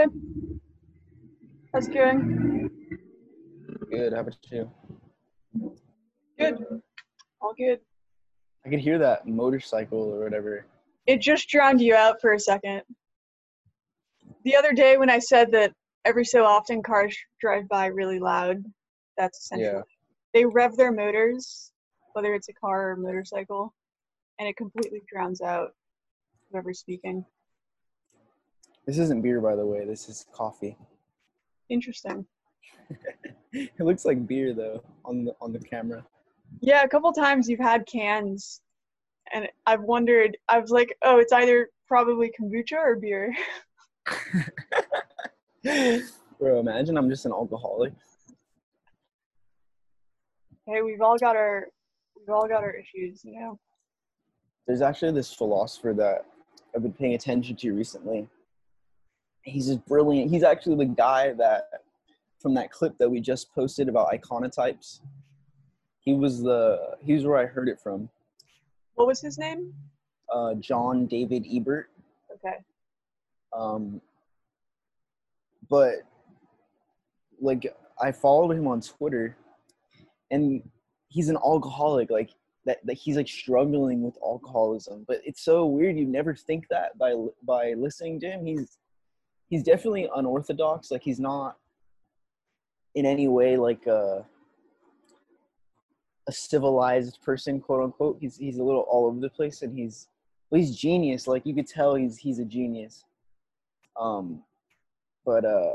Hey. How's it going? Good. How about you? Good. All good. I could hear that motorcycle or whatever. It just drowned you out for a second. The other day when I said that every so often cars drive by really loud, that's essentially Yeah. they rev their motors, whether it's a car or motorcycle, and it completely drowns out whoever's speaking. This isn't beer, by the way. This is coffee. Interesting. It looks like beer though on the on the camera. Yeah, a couple times you've had cans, and I've wondered. I was like, oh, it's either probably kombucha or beer. Bro, imagine I'm just an alcoholic. hey, we've all got our we've all got our issues, you know. There's actually this philosopher that I've been paying attention to recently. He's just brilliant. He's actually the guy that from that clip that we just posted about iconotypes. He was the he was where I heard it from. What was his name? Uh, John David Ebert. Okay. um but like i followed him on twitter and he's an alcoholic like that, that he's like struggling with alcoholism but it's so weird you never think that by by listening to him he's he's definitely unorthodox like he's not in any way like a a civilized person quote unquote. He's he's a little all over the place and he's well, he's genius. Like you could tell he's he's a genius. Um but uh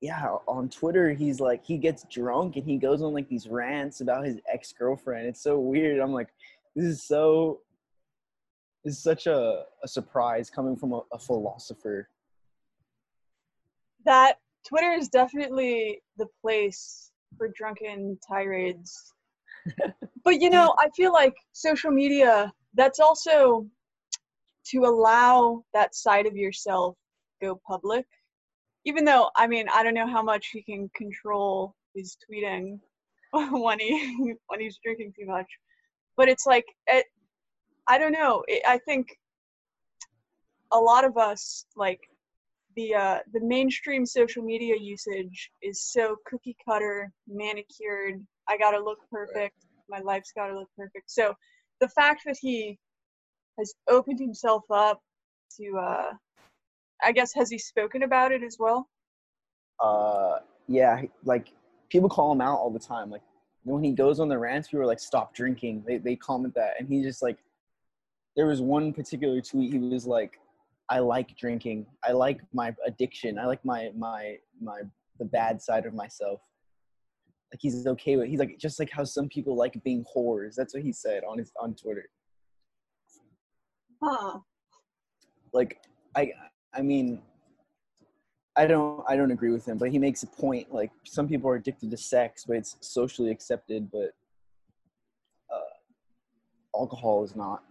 yeah on twitter he's like he gets drunk and he goes on like these rants about his ex-girlfriend. It's so weird. I'm like this is so this is such a, a surprise coming from a, a philosopher That Twitter is definitely the place for drunken tirades. but you know, I feel like social media that's also to allow that side of yourself go public. Even though I mean, I don't know how much he can control his tweeting when he when he's drinking too much. But it's like it, I don't know. It, I think a lot of us like the uh, the mainstream social media usage is so cookie cutter, manicured. I gotta look perfect. My life's gotta look perfect. So the fact that he has opened himself up to, uh, I guess, has he spoken about it as well? uh yeah like people call him out all the time like when he goes on the rants people are like stop drinking they, they comment that and he just like there was one particular tweet he was like i like drinking. I like my addiction. I like my my my the bad side of myself. Like he's okay with he's like just like how some people like being whores. That's what he said on his on twitter. Huh. like i i mean i don't i don't agree with him but he makes a point like some people are addicted to sex but it's socially accepted but uh, alcohol is not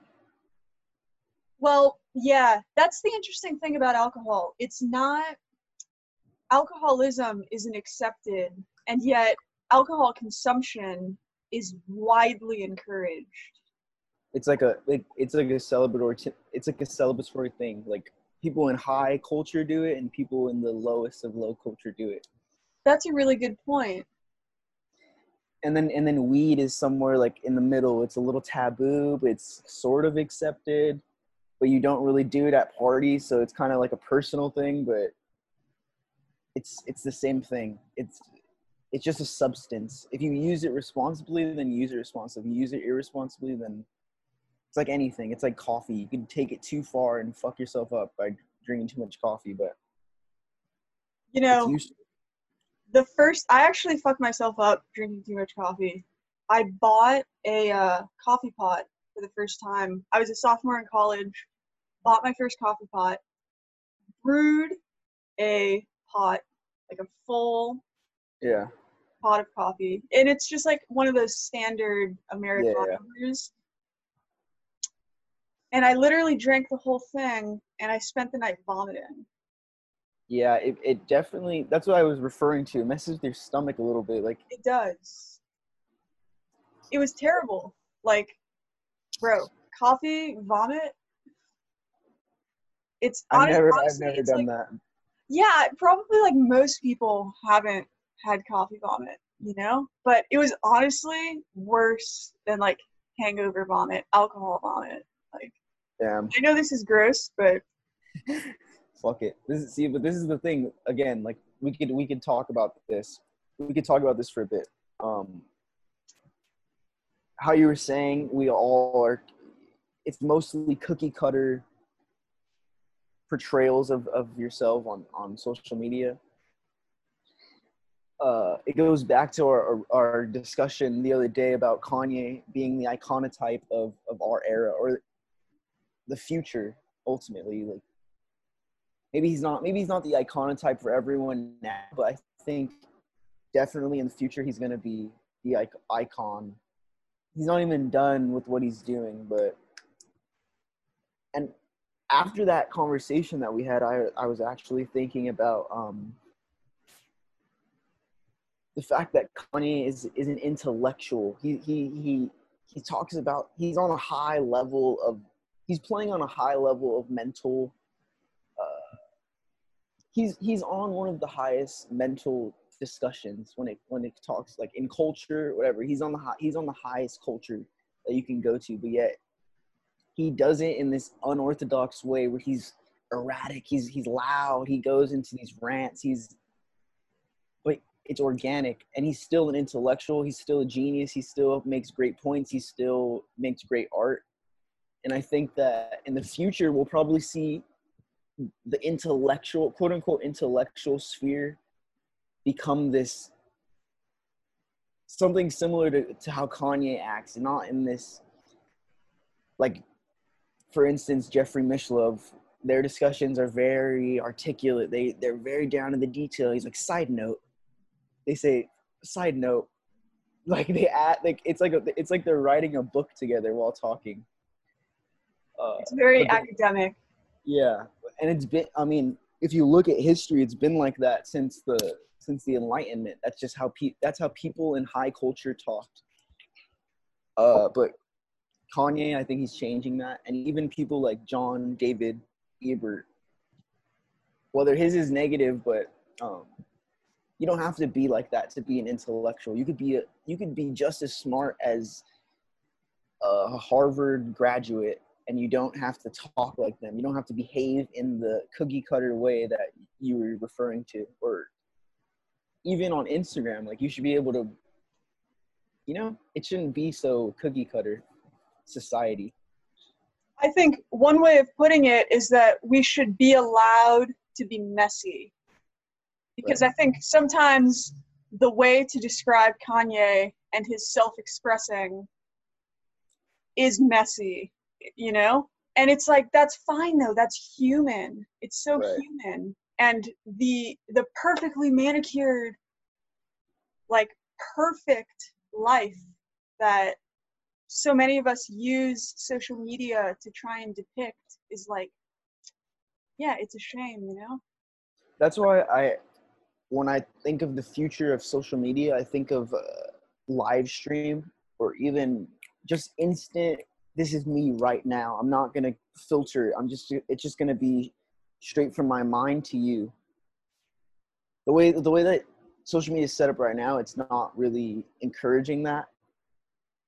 Well, yeah, that's the interesting thing about alcohol. It's not alcoholism isn't accepted, and yet alcohol consumption is widely encouraged. it's like a like it's like a celebratory it's like a celebratory thing like people in high culture do it and people in the lowest of low culture do it That's a really good point. and then and then weed is somewhere like in the middle it's a little taboo but it's sort of accepted but you don't really do it at parties so it's kind of like a personal thing but it's it's the same thing. It's it's just a substance. If you use it responsibly then use it responsibly if you use it irresponsibly then it's like anything. It's like coffee. You can take it too far and fuck yourself up by drinking too much coffee but You know, the first I actually fucked myself up drinking too much coffee. I bought a uh, coffee pot for the first time. I was a sophomore in college. Bought my first coffee pot. Brewed a pot, like a full yeah pot of coffee, and it's just like one of those standard Americano Yeah. brews. And I literally drank the whole thing, and I spent the night vomiting. Yeah, it, it definitely that's what I was referring to. It messes with your stomach a little bit. Like It does. It was terrible. Like, bro, coffee, vomit. It's I've never honestly, I've never done like, that. yeah, probably like most people haven't had coffee vomit, you know? But it was honestly worse than like hangover vomit, alcohol vomit. Like Damn. I know this is gross, but Fuck it. This is see, but this is the thing. Again, like we could we could talk about this. We could talk about this for a bit. Um, how you were saying we all are. It's mostly cookie cutter portrayals of, of yourself on, on social media. Uh, it goes back to our, our discussion the other day about Kanye being the iconotype of, of our era or the future ultimately. Like maybe he's not maybe he's not the iconotype for everyone now, but I think definitely in the future he's gonna be the icon. He's not even done with what he's doing, but and after that conversation that we had, I I was actually thinking about um, the fact that Kanye is is an intellectual. He he he he talks about he's on a high level of he's playing on a high level of mental. Uh, he's he's on one of the highest mental discussions when it when it talks like in culture whatever. He's on the high, he's on the highest culture that you can go to but yet he does it in this unorthodox way where he's erratic he's he's loud he goes into these rants he's but it's organic and he's still an intellectual he's still a genius he still makes great points he still makes great art. And i think that in the future we'll probably see the intellectual quote unquote intellectual sphere become this something similar to, to how kanye acts and not in this like for instance, Jeffrey Mishlove, their discussions are very articulate. They they're very down to the detail. He's like, side note. They say, side note. Like they add like it's like a, it's like they're writing a book together while talking. Uh, it's very academic. Yeah, and it's been. I mean, if you look at history, it's been like that since the since the Enlightenment. That's just how pe- that's how people in high culture talked. Uh, but Kanye, I think he's changing that, and even people like John David Ebert. Whether his is negative, but um, you don't have to be like that to be an intellectual. You could be a, you could be just as smart as a Harvard graduate, and you don't have to talk like them. You don't have to behave in the cookie cutter way that you were referring to, or even on Instagram. Like you should be able to, you know, it shouldn't be so cookie cutter society? I think one way of putting it is that we should be allowed to be messy. Because right. I think sometimes the way to describe Kanye and his self expressing is messy, you know? And it's like that's fine though, that's human. It's so right. human. And the the perfectly manicured like perfect life that so many of us use social media to try and depict is like yeah it's a shame you know? That's why i when i think of the future of social media i think of uh, live stream or even just instant this is me right now. I'm not going to filter. I'm just it's just going to be straight from my mind to you the way the way that social media is set up right now it's not really encouraging that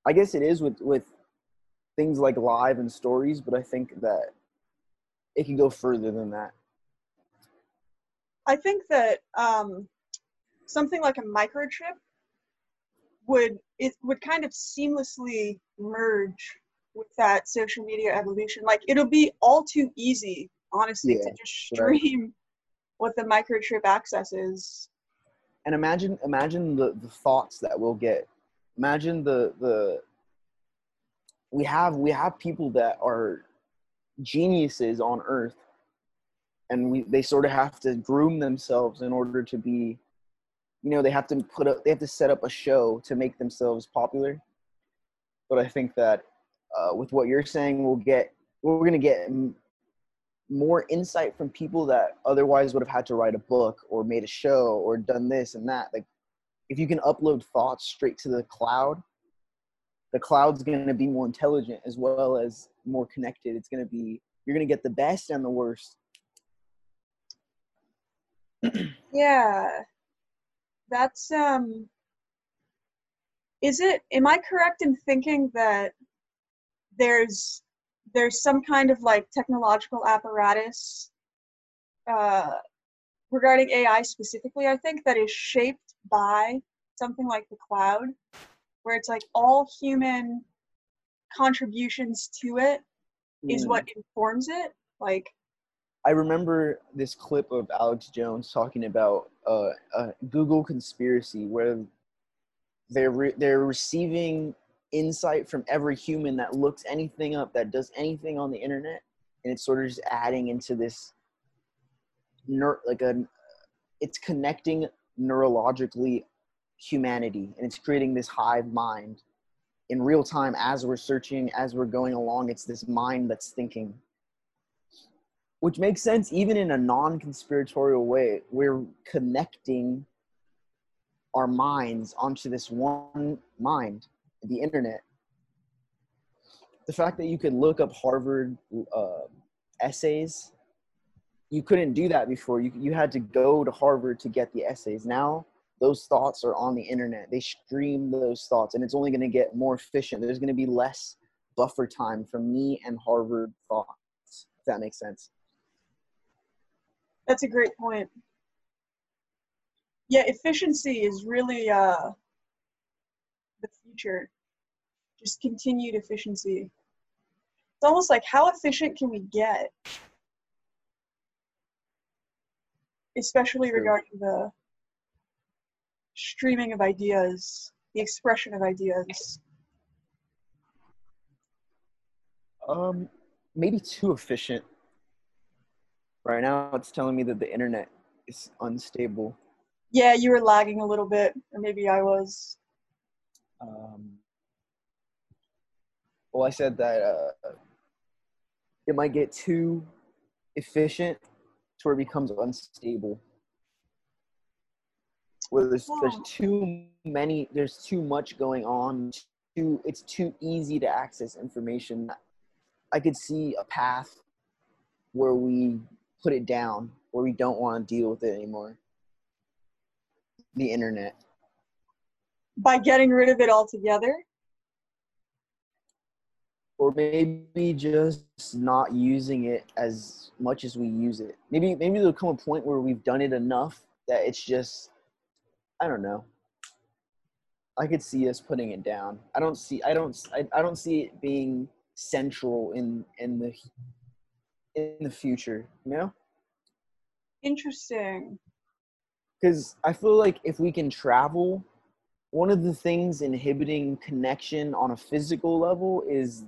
I guess it is with with things like live and stories, but I think that it can go further than that. I think that um, something like a microchip would it would kind of seamlessly merge with that social media evolution. Like it'll be all too easy, honestly, yeah, to just stream right. what the microchip access is. And imagine imagine the, the thoughts that we'll get imagine the the we have we have people that are geniuses on earth and we they sort of have to groom themselves in order to be you know they have to put up they have to set up a show to make themselves popular but i think that uh, with what you're saying we'll get we're going to get more insight from people that otherwise would have had to write a book or made a show or done this and that like if you can upload thoughts straight to the cloud, the cloud's going to be more intelligent as well as more connected. It's going to be you're going to get the best and the worst. Yeah. That's um is it am I correct in thinking that there's there's some kind of like technological apparatus uh regarding AI specifically, I think that is shaped by something like the cloud, where it's like all human contributions to it is Mm. what informs it. Like I remember this clip of Alex Jones talking about uh, a Google conspiracy where they're re- they're receiving insight from every human that looks anything up, that does anything on the internet, and it's sort of just adding into this ner- like a it's connecting neurologically humanity, and it's creating this hive mind in real time as we're searching, as we're going along. It's this mind that's thinking which makes sense even in a non-conspiratorial way we're connecting our minds onto this one mind the internet. The fact that you could look up harvard uh, essays you couldn't do that before. You, you had to go to harvard to get the essays. Now those thoughts are on the internet. They stream those thoughts and it's only going to get more efficient. There's going to be less buffer time for me and harvard thoughts if that makes sense. That's a great point. Yeah, efficiency is really uh, future. Just continued efficiency. It's almost like how efficient can we get? Especially regarding the streaming of ideas, the expression of ideas. Um, maybe too efficient. Right now, it's telling me that the internet is unstable. Yeah, you were lagging a little bit, or maybe I was. Um, well, I said that uh, it might get too efficient to where it becomes unstable. Where there's there's Oh. too many, there's too much going on. Too, it's too easy to access information. I could see a path where we put it down, where we don't want to deal with it anymore. The internet. By getting rid of it altogether? or maybe just not using it as much as we use it. Maybe maybe there'll come a point where we've done it enough that it's just I don't know. I could see us putting it down. I don't see I don't I, I don't see it being central in in the in the future, you know? Interesting. Cuz I feel like if we can travel, one of the things inhibiting connection on a physical level is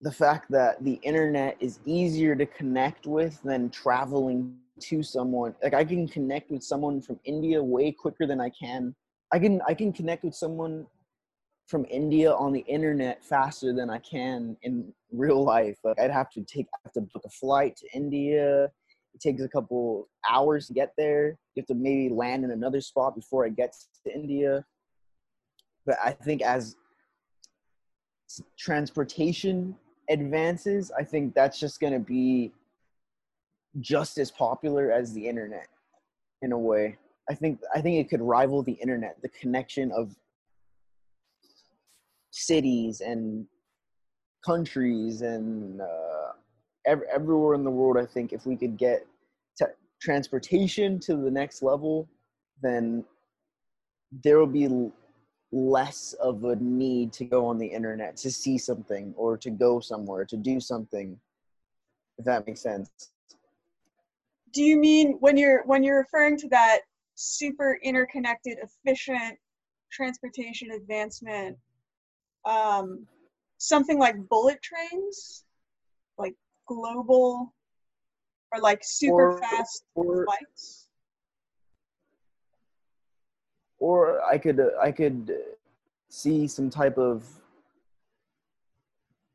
the fact that the internet is easier to connect with than traveling to someone. Like i can connect with someone from india way quicker than i can. I can i can connect with someone from india on the internet faster than i can in real life. Like i'd have to take I have to book a flight to india it takes a couple hours to get there you have to maybe land in another spot before it gets to india but i think as transportation advances, I think that's just going to be just as popular as the internet in a way. I think I think it could rival the internet, the connection of cities and countries and uh, ev- everywhere in the world. I think if we could get transportation to the next level, then there will be l- less of a need to go on the internet to see something or to go somewhere to do something if that makes sense Do you mean when you're when you're referring to that super interconnected, efficient transportation advancement, um, something like bullet trains, like global or like super Or- fast or flights? or i could uh, i could see some type of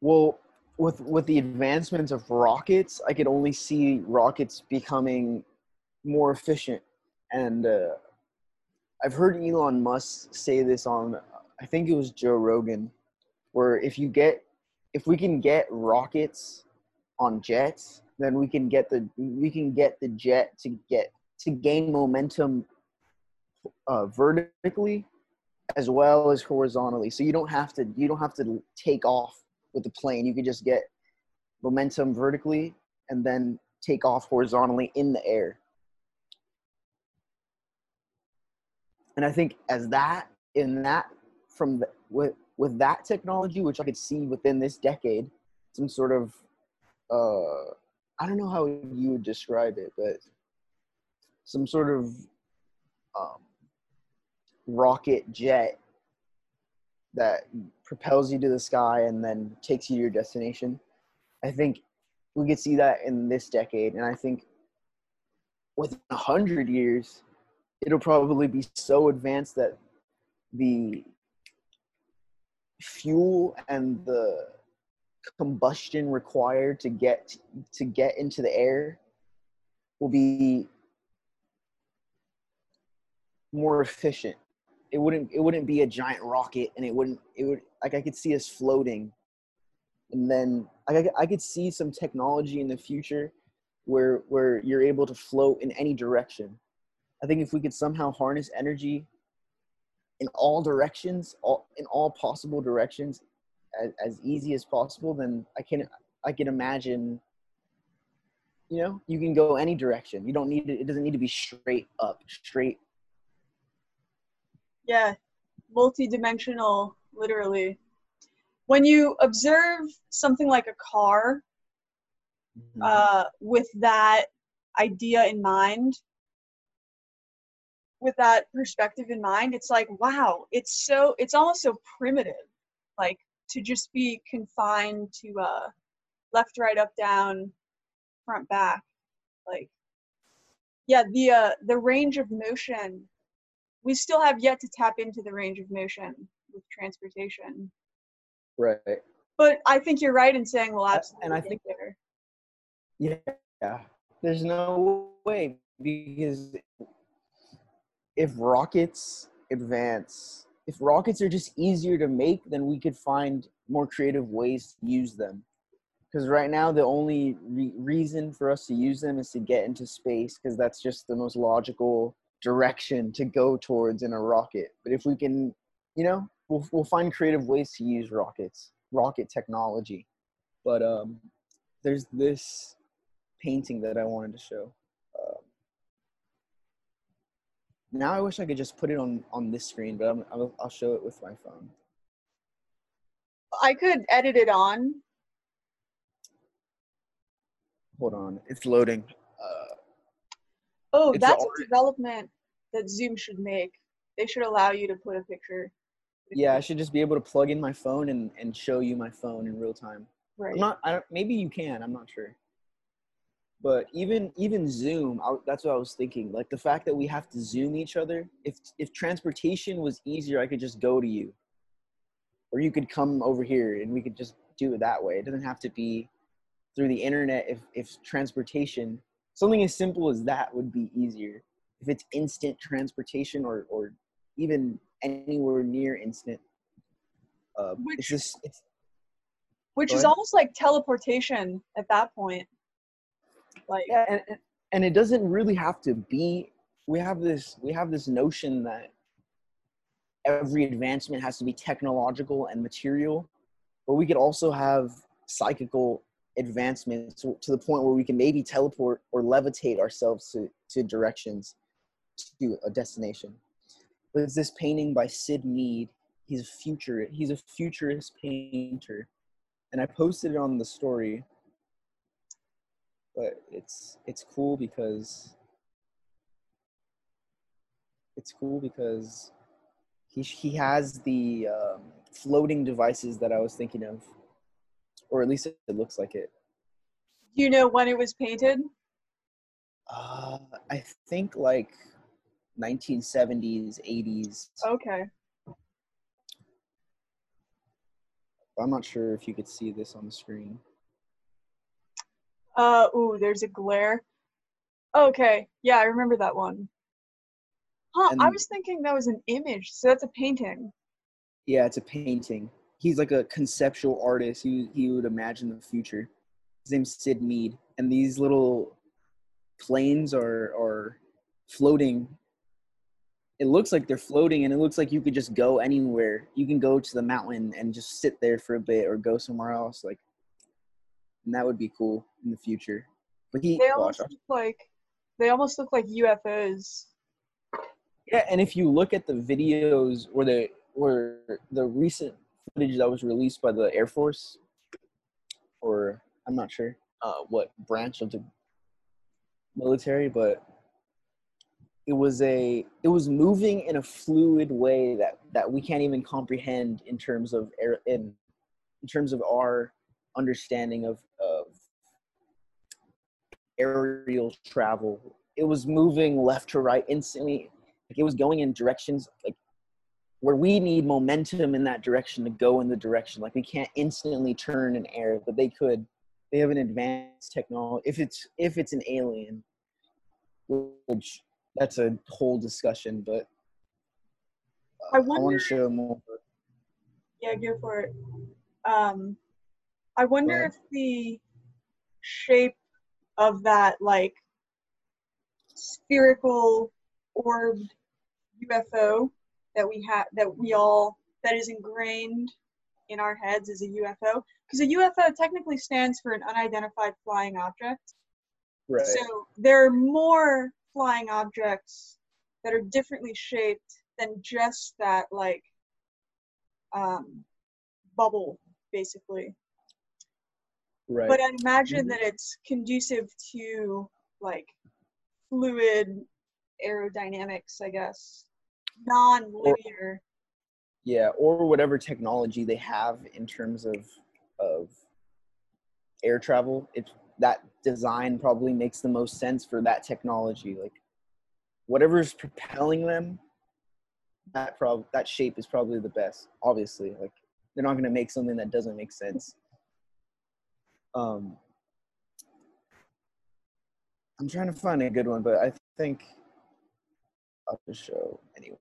well with with the advancements of rockets i could only see rockets becoming more efficient and uh, i've heard elon musk say this on i think it was joe rogan where if you get if we can get rockets on jets then we can get the we can get the jet to get to gain momentum uh, vertically as well as horizontally. So you don't have to you don't have to take off with the plane. You could just get momentum vertically and then take off horizontally in the air. And I think as that in that from the, with with that technology, which I could see within this decade, some sort of uh, I don't know how you would describe it, but some sort of um, rocket jet that propels you to the sky and then takes you to your destination. I think we could see that in this decade, and I think within a hundred years, it'll probably be so advanced that the fuel and the combustion required to get to get into the air will be more efficient. It wouldn't it wouldn't be a giant rocket and it wouldn't it would like i could see us floating. And then I, I could see some technology in the future where where you're able to float in any direction. I think if we could somehow harness energy in all directions all in all possible directions as, as easy as possible then i can i can imagine you know you can go any direction. You don't need it it doesn't need to be straight up straight. Yeah multi-dimensional literally. When you observe something like a car mm-hmm. uh, with that idea in mind with that perspective in mind it's like wow it's so it's almost so primitive. Like to just be confined to uh left right up down front back like yeah the uh the range of motion we still have yet to tap into the range of motion with transportation. Right. But I think you're right in saying we'll absolutely and I think there. Yeah. There's no way because if rockets advance, if rockets are just easier to make, then we could find more creative ways to use them. Because right now, the only re- reason for us to use them is to get into space, because that's just the most logical direction to go towards in a rocket. But if we can, you know, we'll we'll find creative ways to use rockets, rocket technology. But um, there's this painting that I wanted to show. Um, now I wish I could just put it on on this screen, but I'm, I'll, I'll show it with my phone. I could edit it on. Hold on, it's loading. Uh, oh, It's that's already- a development that Zoom should make. They should allow you to put a picture. Yeah, I should just be able to plug in my phone and, and show you my phone in real time. Right. I'm not. I don't. Maybe you can. I'm not sure. But even even Zoom, I, that's what I was thinking. Like the fact that we have to Zoom each other. If if transportation was easier, I could just go to you, or you could come over here, and we could just do it that way. It doesn't have to be through the internet. If if transportation, something as simple as that would be easier. If it's instant transportation, or or even anywhere near instant. Uh, Which- it's just it's Which is ahead. almost like teleportation at that point. Like yeah. and, and- it doesn't really have to be we have this we have this notion that every advancement has to be technological and material but we could also have psychical advancements to, to the point where we can maybe teleport or levitate ourselves to, to directions to a destination. But it's this painting by Syd Mead. He's a future he's a futurist painter. And i posted it on the story but it's it's cool because it's cool because he he has the um, floating devices that I was thinking of, or at least it, it looks like it. do you know when it was painted? Uh, I think like 1970s, 80s. Okay. I'm not sure if you could see this on the screen. Uh ooh, there's a glare. Okay, yeah, I remember that one. Huh, I was thinking that was an image, so that's a painting. Yeah, it's a painting. He's like a conceptual artist. He he would imagine the future. His name's Syd Mead, and these little planes are are floating. It looks like they're floating, and it looks like you could just go anywhere. You can go to the mountain and just sit there for a bit, or go somewhere else. Like, and that would be cool in the future. But he, They well, almost look like they almost look like UFOs. Yeah, and if you look at the videos or the or the recent footage that was released by the Air Force, or I'm not sure uh, what branch of the military, but it was a it was moving in a fluid way that that we can't even comprehend in terms of air in in terms of our understanding of of aerial travel. It was moving left to right instantly. Like it was going in directions like where we need momentum in that direction to go in the direction. Like we can't instantly turn in air, but they could. They have an advanced technology. If it's if it's an alien, which that's a whole discussion, but I uh, I wonder- want to show more. Yeah, go for it. Um, I wonder if the shape of that like spherical orbed UFO that we have that we all that is ingrained in our heads is a UFO because a UFO technically stands for an unidentified flying object. Right. So there are more flying objects that are differently shaped than just that like um, bubble, basically. Right. But I'd imagine Mhm. that it's conducive to like fluid aerodynamics, I guess, non-linear. yeah or whatever technology they have in terms of of air travel it that design probably makes the most sense for that technology like whatever's propelling them that prob that shape is probably the best obviously like they're not going to make something that doesn't make sense um i'm trying to find a good one but i think i'll just show anyone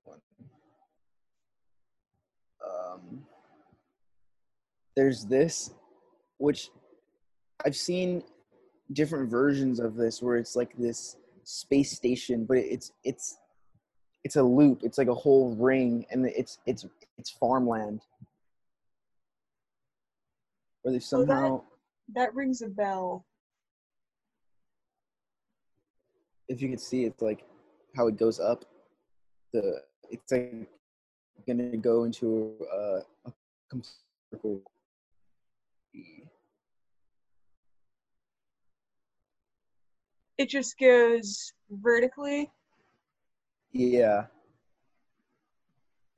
um, there's this, which I've seen different versions of this where it's like this space station, but it's it's it's a loop. It's like a whole ring, and it's it's it's farmland. Where they somehow, That rings a bell. if you can see, it's like how it goes up. The it's like gonna go into a, a circle. It just goes vertically. Yeah.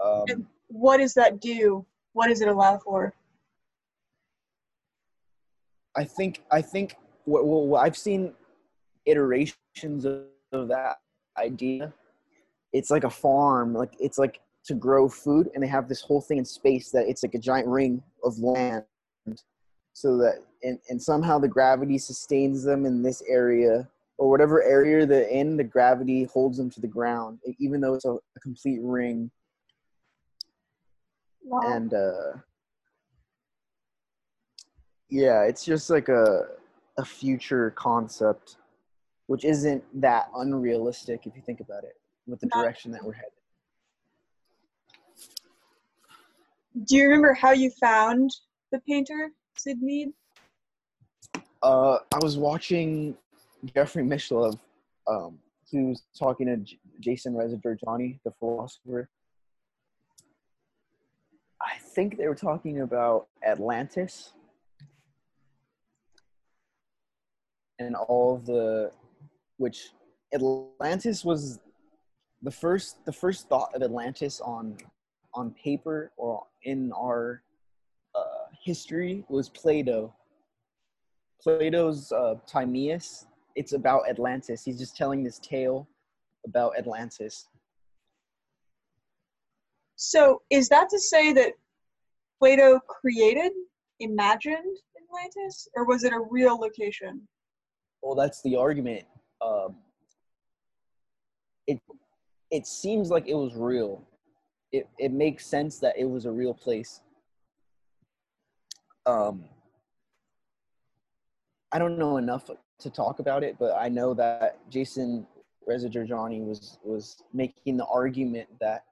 Um, what does that do? What does it allow for? I think I think what, what, what I've seen iterations of, of that idea. It's like a farm, like it's like to grow food, and they have this whole thing in space that it's like a giant ring of land, so that and, and somehow the gravity sustains them in this area or whatever area they're in. The gravity holds them to the ground, even though it's a, a complete ring. Wow. and uh yeah it's just like a a future concept which isn't that unrealistic if you think about it with the direction that we're headed. Do you remember how you found the painter, Syd Mead? uh i was watching jeffrey mishlove um he was talking to J- jason Jorjani, the philosopher. I think they were talking about atlantis and all the which atlantis was the first the first thought of atlantis on on paper or in our uh, history was plato. Plato's uh, timaeus it's about atlantis. He's just telling this tale about atlantis. So is that to say that Plato created, imagined Atlantis, or was it a real location? Well that's the argument um, it it seems like it was real. It, it makes sense that it was a real place. Um, i don't know enough to talk about it but i know that jason Reza Jorjani was was making the argument that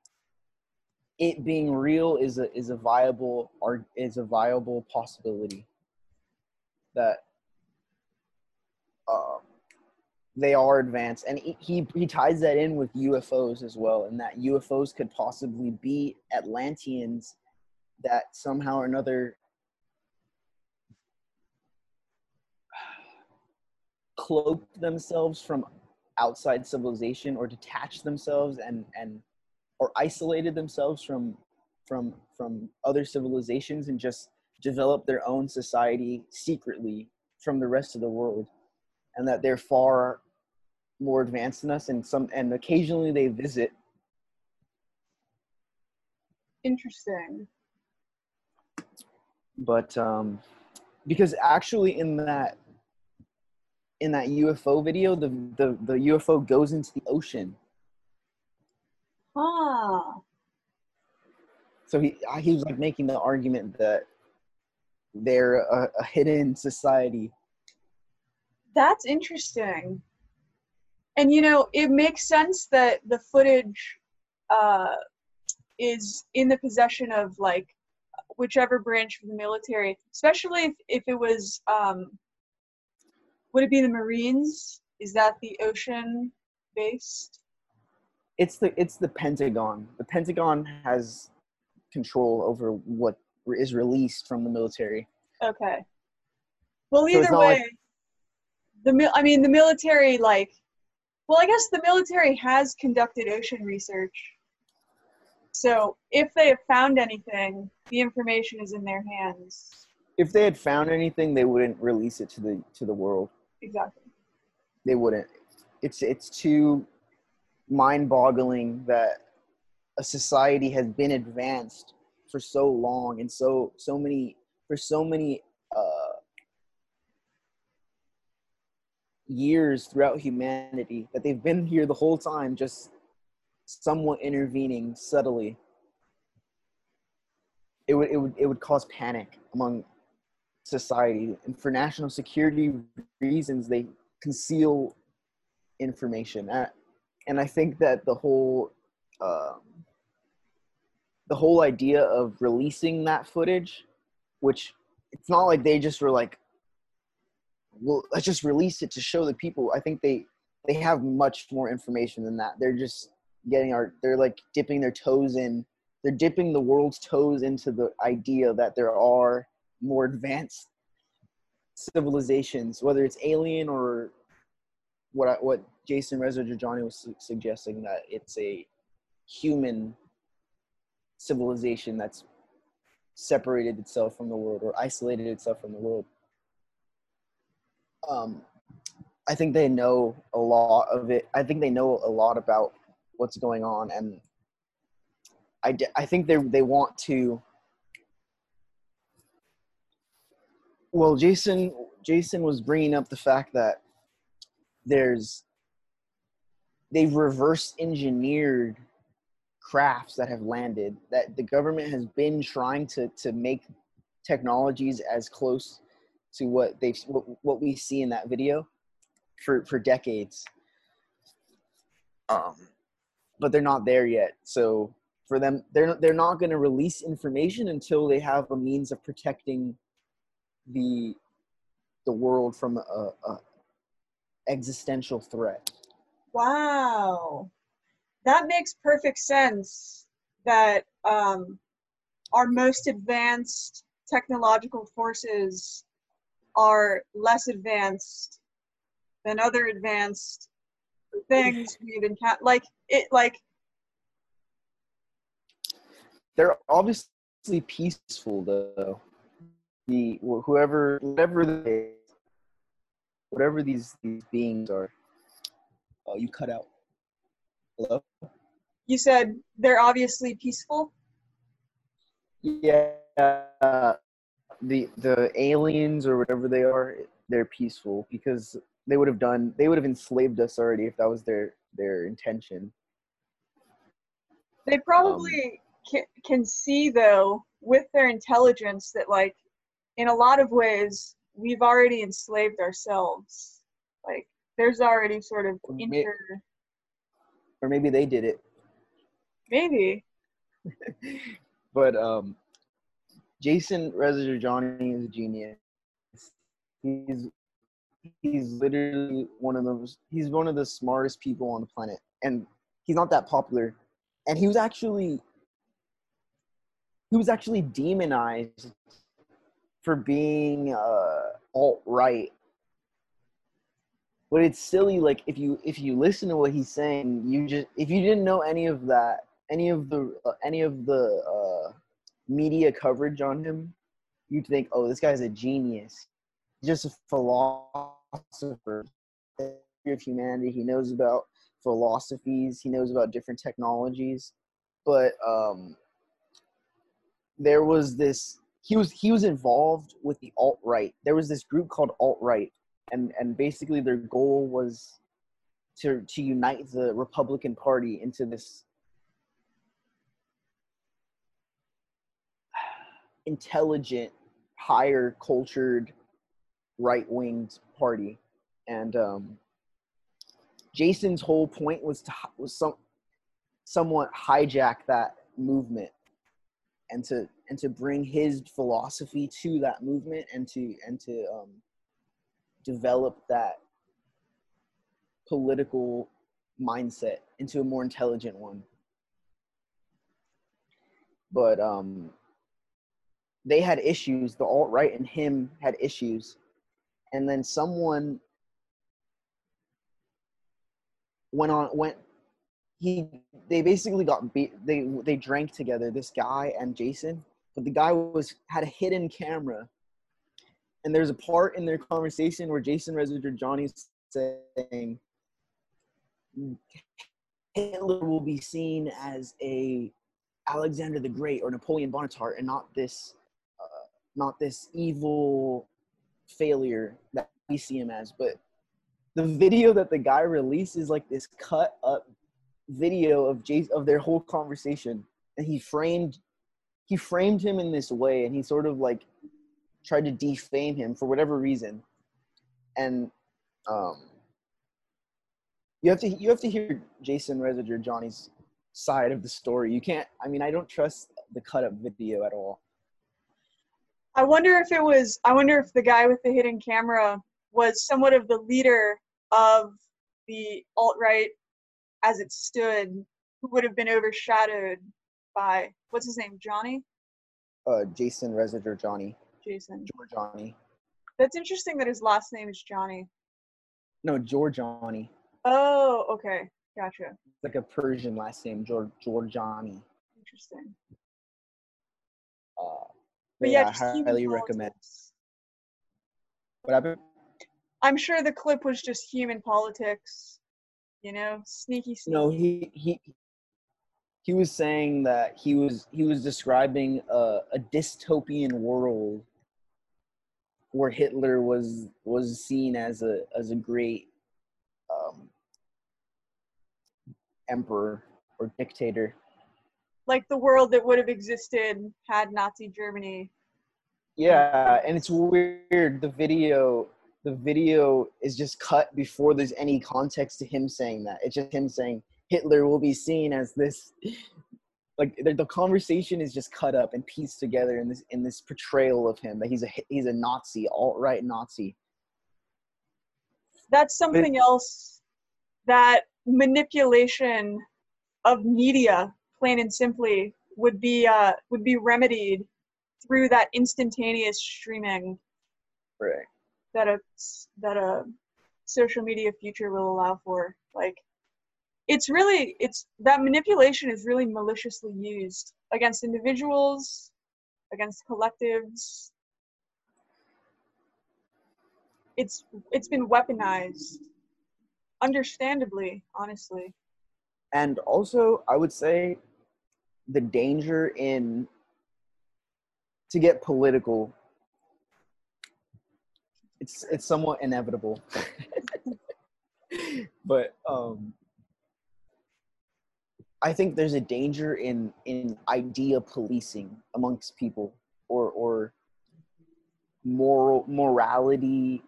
it being real is a is a viable is a viable possibility. That um, they are advanced. And he, he ties that in with UFOs as well and that UFOs could possibly be Atlanteans that somehow or another cloak themselves from outside civilization or detach themselves and and or isolated themselves from from from other civilizations and just develop their own society secretly from the rest of the world and that they're far more advanced than us and some and occasionally they visit Interesting. but um because actually in that in that UFO video the the, the UFO goes into the ocean Huh. so he he was like making the argument that they're a, a hidden society That's interesting. And you know, it makes sense that the footage uh, is in the possession of like whichever branch of the military, especially if, if it was um, would it be the Marines? Is that the ocean based? it's the it's the pentagon the pentagon has control over what is released from the military Okay. Well, either not way, like- the mil- I mean, the military like, well, I guess the military has conducted ocean research. So if they have found anything, the information is in their hands. if they had found anything they wouldn't release it to the to the world Exactly. they wouldn't it's it's too mind-boggling that a society has been advanced for so long and so so many for so many uh years throughout humanity that they've been here the whole time just somewhat intervening subtly. It would it would it would cause panic among society. And for national security reasons they conceal information. And i think that the whole um, the whole idea of releasing that footage which it's not like they just were like well let's just release it to show the people i think they they have much more information than that they're just getting our they're like dipping their toes in they're dipping the world's toes into the idea that there are more advanced civilizations whether it's alien or what I, what Jason Reza Jorjani was su- suggesting that it's a human civilization that's separated itself from the world or isolated itself from the world. Um, I think they know a lot of it. I think they know a lot about what's going on, and I, think they they want to. Well, Jason Jason was bringing up the fact that there's they've reverse engineered crafts that have landed that the government has been trying to to make technologies as close to what they what, what we see in that video for for decades. Um but they're not there yet. So for them they're they're not going to release information until they have a means of protecting the the world from a, a existential threat. Wow. That makes perfect sense that um, our most advanced technological forces are less advanced than other advanced things we've encountered. Like, it, like, they're obviously peaceful though the whoever whatever they whatever these these beings are oh you cut out hello you said they're obviously peaceful. yeah uh, the the aliens or whatever they are they're peaceful because they would have done they would have enslaved us already if that was their their intention They probably can, can see, though, with their intelligence, that, like, in a lot of ways, we've already enslaved ourselves. Like, there's already sort of inter or maybe they did it. Maybe. but um, Jason Reza Jorjani is a genius. He's he's literally one of those. He's one of the smartest people on the planet, and he's not that popular. And he was actually he was actually demonized for being uh, alt right. But it's silly. Like if you if you listen to what he's saying, you just if you didn't know any of that, any of the uh, any of the uh, media coverage on him, you'd think, oh, this guy's a genius. Just a philosopher of humanity. He knows about philosophies. He knows about different technologies. But um, there was this he was he was involved with the alt right. There was this group called alt right, and and basically their goal was to to unite the Republican Party into this intelligent, higher cultured, right winged party, and um, Jason's whole point was to was some somewhat hijack that movement and to and to bring his philosophy to that movement and to and to um, develop that political mindset into a more intelligent one. But um, they had issues the alt-right and him had issues. And then someone went on went he they basically got beat they they drank together this guy and jason but the guy was had a hidden camera. And there's a part in their conversation where jason Reza Jorjani's saying hitler will be seen as a alexander the great or napoleon bonaparte and not this not this evil failure that we see him as but the video that the guy releases like this cut up video of Jason of their whole conversation, and he framed he framed him in this way, and he sort of like tried to defame him for whatever reason, and um, you have to you have to hear Jason Reza Jorjani's side of the story. You can't. I mean, I don't trust the cut up video at all. I wonder if it was. I wonder if the guy with the hidden camera was somewhat of the leader of the alt right as it stood, who would have been overshadowed by what's his name, Johnny? Uh, Jason Reza Jorjani. Jason. Jorjani. That's interesting that his last name is Johnny. No, Johnny. Oh, okay, gotcha. It's like a Persian last name, George Johnny. Interesting. Uh, but, yeah, yeah I highly recommend. What happened? I'm sure the clip was just human politics, you know, sneaky. sneaky. No, he he he was saying that he was he was describing a, a dystopian world where Hitler was was seen as a as a great um, emperor or dictator. Like the world that would have existed had Nazi Germany. Yeah, and it's weird. The video the video is just cut before there's any context to him saying that. It's just him saying Hitler will be seen as this like the, the conversation is just cut up and pieced together in this in this portrayal of him that he's a he's a Nazi, alt-right Nazi. That's something else that manipulation of media plain and simply would be uh would be remedied through that instantaneous streaming right. that a that a social media future will allow for. Like it's really it's that manipulation is really maliciously used against individuals against collectives. It's it's been weaponized understandably honestly. And also i would say the danger in to get political it's it's somewhat inevitable. but um I think there's a danger in in idea policing amongst people or or moral morality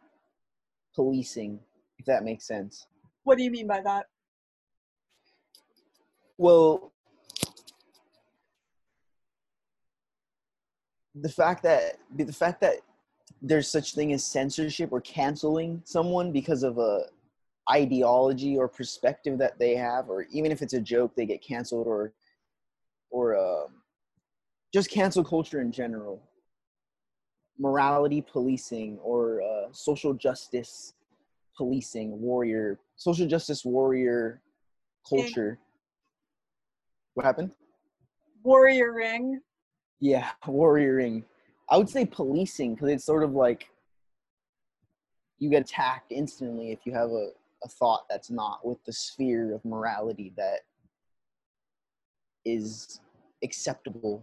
policing if that makes sense. What do you mean by that? Well, the fact that the fact that there's such thing as censorship or canceling someone because of a ideology or perspective that they have, or even if it's a joke, they get canceled or or uh, just cancel culture in general, morality policing or uh, social justice policing warrior, social justice warrior culture. What happened? Warrior ring. Yeah, warrioring. I would say policing because it's sort of like you get attacked instantly if you have a, a thought that's not with the sphere of morality that is acceptable.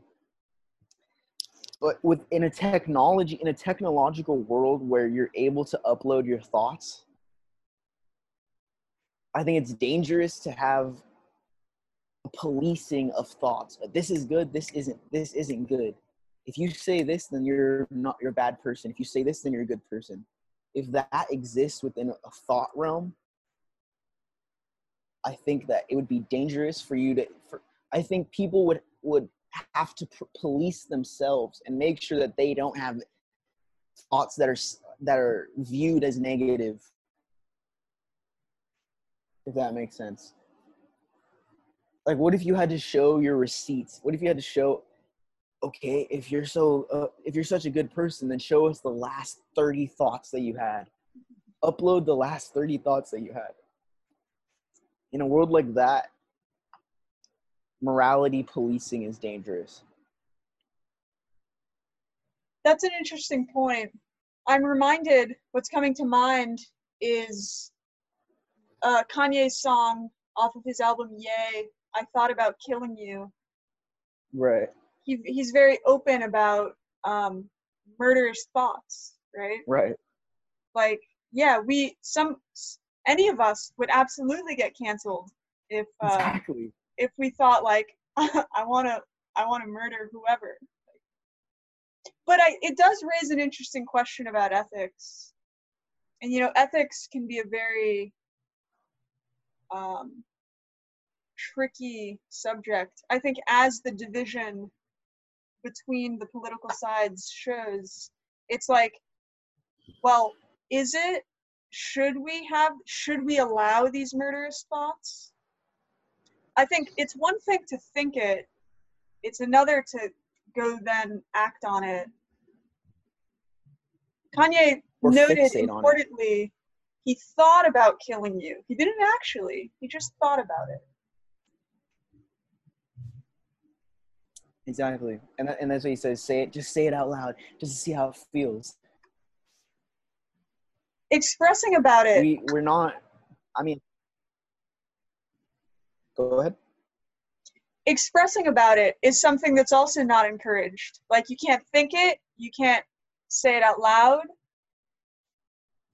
But with in a technology in a technological world where you're able to upload your thoughts, I think it's dangerous to have policing of thoughts. This is good, this isn't this isn't good. If you say this, then you're not you're a bad person. If you say this, then you're a good person. If that exists within a thought realm, I think that it would be dangerous for you to. For, I think people would would have to police themselves and make sure that they don't have thoughts that are that are viewed as negative. If that makes sense. Like, what if you had to show your receipts? What if you had to show? Okay, if you're so uh, if you're such a good person, then show us the last thirty thoughts that you had. Upload the last thirty thoughts that you had in a world like that, morality policing is dangerous. That's an interesting point. I'm reminded what's coming to mind is uh, Kanye's song off of his album Ye. I thought about killing you. Right. He he's very open about um, murderous thoughts. Right. Right. Like yeah, we some any of us would absolutely get canceled if uh, exactly if we thought like I want to I want to murder whoever. But I, it does raise an interesting question about ethics, and you know, ethics can be a very um, tricky subject. I think as the division between the political sides shows, it's like, well, is it should we have should we allow these murderous thoughts i think it's one thing to think it it's another to go then act on it kanye Or noted fixate on it. importantly he thought about killing you he didn't actually he just thought about it Exactly. And that, and that's what he says. Say it. Just say it out loud, just to see how it feels. expressing about it We we're not. I mean, go ahead. expressing about it is something that's also not encouraged. Like you can't think it, you can't say it out loud.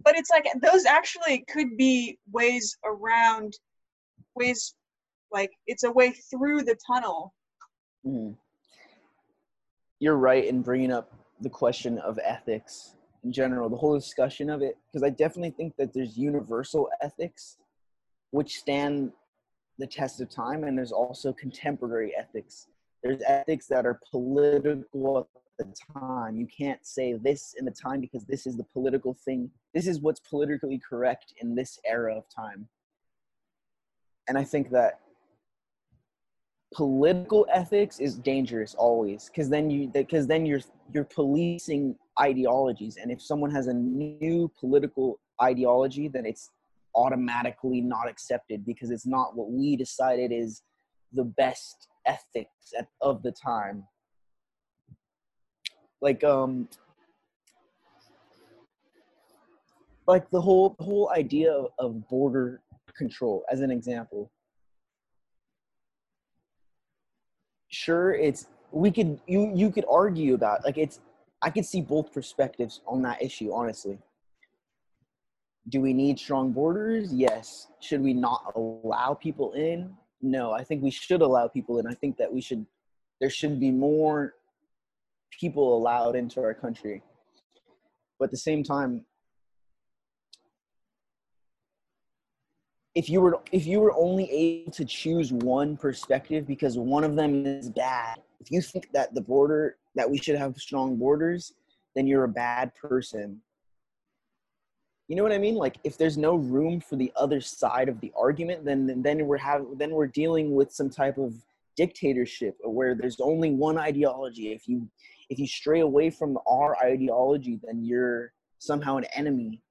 But it's like those actually could be ways around ways like it's a way through the tunnel. Mhm. You're right in bringing up the question of ethics in general, the whole discussion of it, because I definitely think that there's universal ethics which stand the test of time, and there's also contemporary ethics. There's ethics that are political at the time. You can't say this in the time because this is the political thing. This is what's politically correct in this era of time. And I think that political ethics is dangerous always because then you because then you're you're policing ideologies and if someone has a new political ideology then it's automatically not accepted because it's not what we decided is the best ethics at, of the time. Like um like the whole whole idea of, of border control as an example sure it's we could you you could argue about like it's i could see both perspectives on that issue honestly. Do we need strong borders? Yes. Should we not allow people in? No i think we should allow people in. I think that we should there should be more people allowed into our country. But at the same time if you were if you were only able to choose one perspective because one of them is bad if you think that the border that we should have strong borders then you're a bad person. You know what i mean? Like if there's no room for the other side of the argument then then we're having then we're dealing with some type of dictatorship where there's only one ideology. If you if you stray away from our ideology then you're somehow an enemy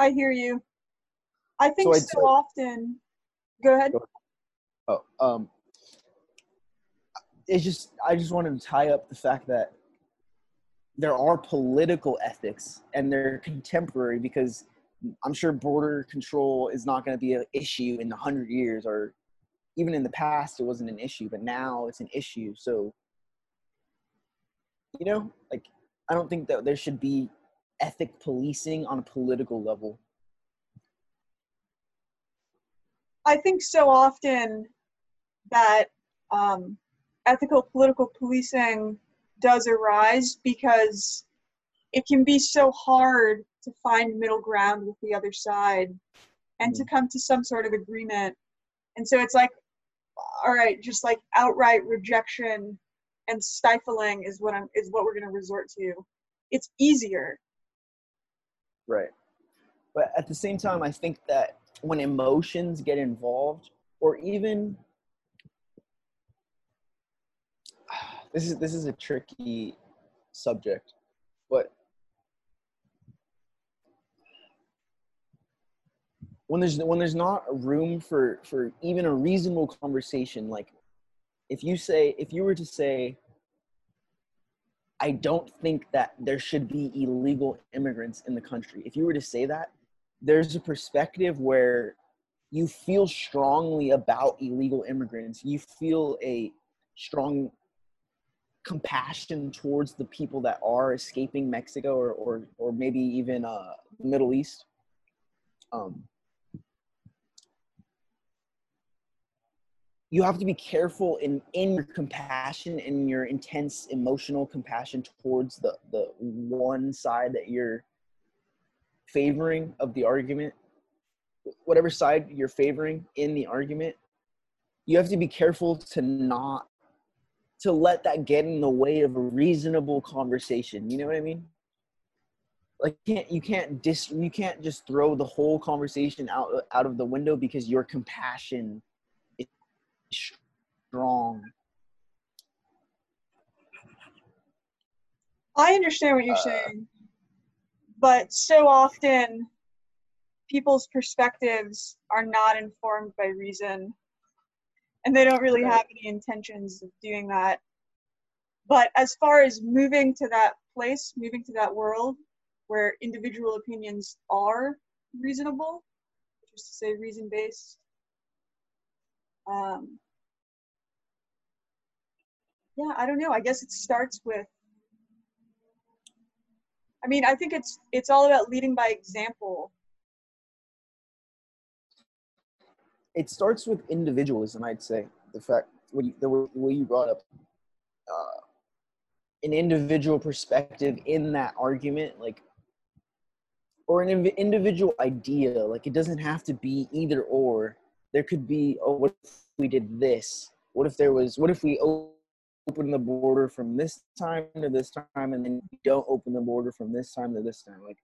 I hear you. I think so, so often. Go ahead. Oh, um, it's just I just wanted to tie up the fact that there are political ethics and they're contemporary because I'm sure border control is not going to be an issue in a hundred years or even in the past it wasn't an issue, but now it's an issue. So, you know, like I don't think that there should be ethic policing on a political level? I think so often that um, ethical political policing does arise because it can be so hard to find middle ground with the other side and to mm. come to some sort of agreement. And so it's like, all right, just like outright rejection and stifling is what I'm is what we're going to resort to. It's easier Right. But at the same time, I think that when emotions get involved, or even this is this is a tricky subject, but when there's when there's not room for for even a reasonable conversation, like if you say if you were to say I don't think that there should be illegal immigrants in the country. If you were to say that, there's a perspective where you feel strongly about illegal immigrants. You feel a strong compassion towards the people that are escaping Mexico or or, or maybe even uh, Middle East. Um, you have to be careful in in your compassion and your intense emotional compassion towards the the one side that you're favoring of the argument. Whatever side you're favoring in the argument you have to be careful to not to let that get in the way of a reasonable conversation. You know what i mean? Like you can't you can't dis you can't just throw the whole conversation out out of the window because your compassion strong. I understand what you're uh, saying, but so often people's perspectives are not informed by reason, and they don't really have any intentions of doing that. But as far as moving to that place, moving to that world where individual opinions are reasonable, just to say reason based, um, yeah, I don't know. I guess it starts with. I mean, I think it's it's all about leading by example. It starts with individualism, I'd say. The fact what you, the way you brought up uh, an individual perspective in that argument, like, or an individual idea. Like, it doesn't have to be either or there could be oh what if we did this? What if there was what if we open the border from this time to this time and then don't open the border from this time to this time? Like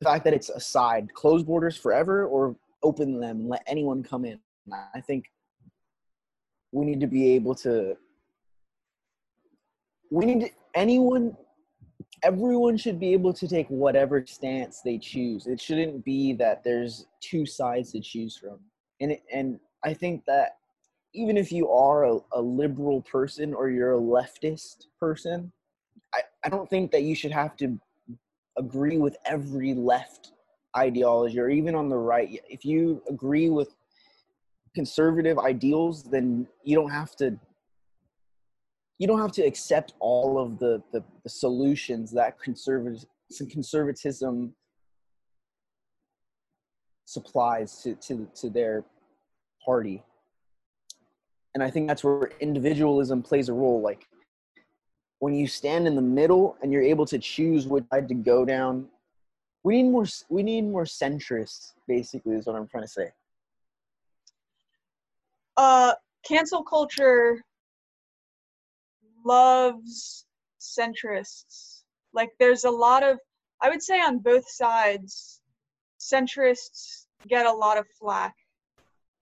the fact that it's a side close borders forever or open them and let anyone come in? I think we need to be able to we need to, anyone everyone should be able to take whatever stance they choose. It shouldn't be that there's two sides to choose from and and I think that even if you are a, a liberal person or you're a leftist person, I, I don't think that you should have to agree with every left ideology or even on the right. If you agree with conservative ideals, then you don't have to you don't have to accept all of the, the, the solutions that conservatism supplies to, to, to their party. And I think that's where individualism plays a role. Like when you stand in the middle and you're able to choose which side to go down, we need more we need more centrists basically is what i'm trying to say uh cancel culture loves centrists like there's a lot of i would say on both sides centrists get a lot of flack.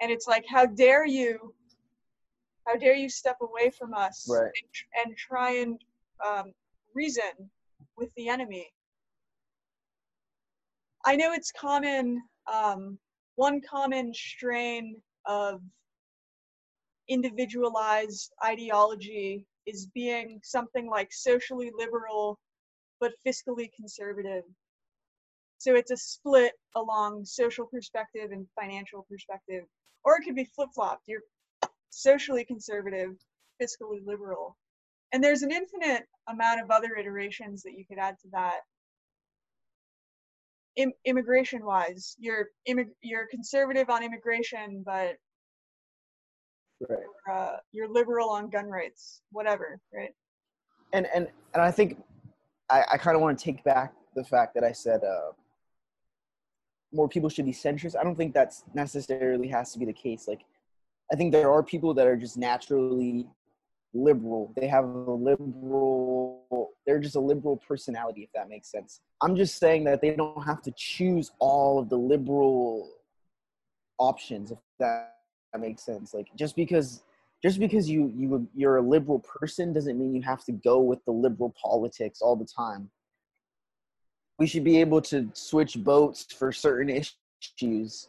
And it's like how dare you how dare you step away from us Right. and, tr- and try and um, reason with the enemy. I know it's common um, one common strain of individualized ideology is being something like socially liberal but fiscally conservative so it's a split along social perspective and financial perspective or it could be flip-flopped. You're socially conservative fiscally liberal. And there's an infinite amount of other iterations that you could add to that. Im- immigration wise you're immig- you're conservative on immigration but right. uh, you're liberal on gun rights whatever right? And and and i think i, I kind of want to take back the fact that i said uh, more people should be centrist i don't think that's necessarily has to be the case. Like i think there are people that are just naturally liberal. They have a liberal they're just a liberal personality if that makes sense. I'm just saying that they don't have to choose all of the liberal options if that, that makes sense. Like just because just because you you you're a liberal person doesn't mean you have to go with the liberal politics all the time we should be able to switch boats for certain issues.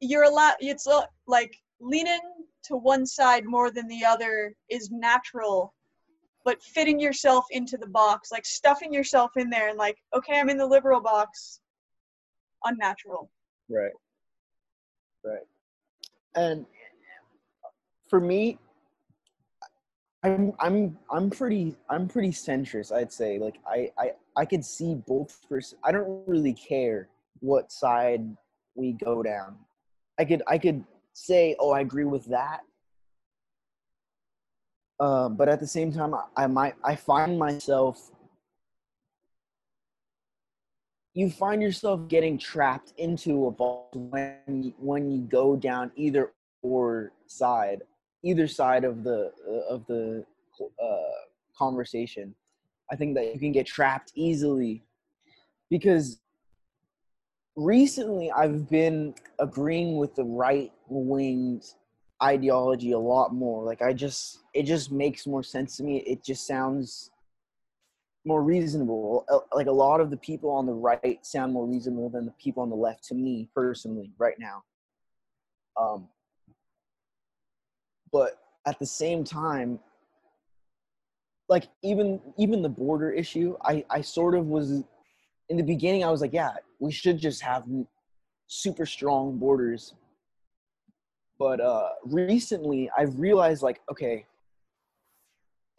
You're a lot. it's uh, like leaning to one side more than the other is natural but fitting yourself into the box like stuffing yourself in there and like okay i'm in the liberal box unnatural. Right. Right. And for me i'm i'm i'm pretty i'm pretty centrist i'd say like i i i could see both pers- i don't really care what side we go down. I could i could say oh i agree with that. Uh, but at the same time I, I might i find myself you find yourself getting trapped into a box when when you go down either or side either side of the uh, of the uh, conversation i think that you can get trapped easily because recently i've been agreeing with the right winged ideology a lot more like i just it just makes more sense to me it just sounds more reasonable. Like a lot of the people on the right sound more reasonable than the people on the left to me personally right now. Um, but at the same time, like even even the border issue, I I sort of was in the beginning. I was like, yeah, we should just have super strong borders. But uh, recently, I've realized like, okay,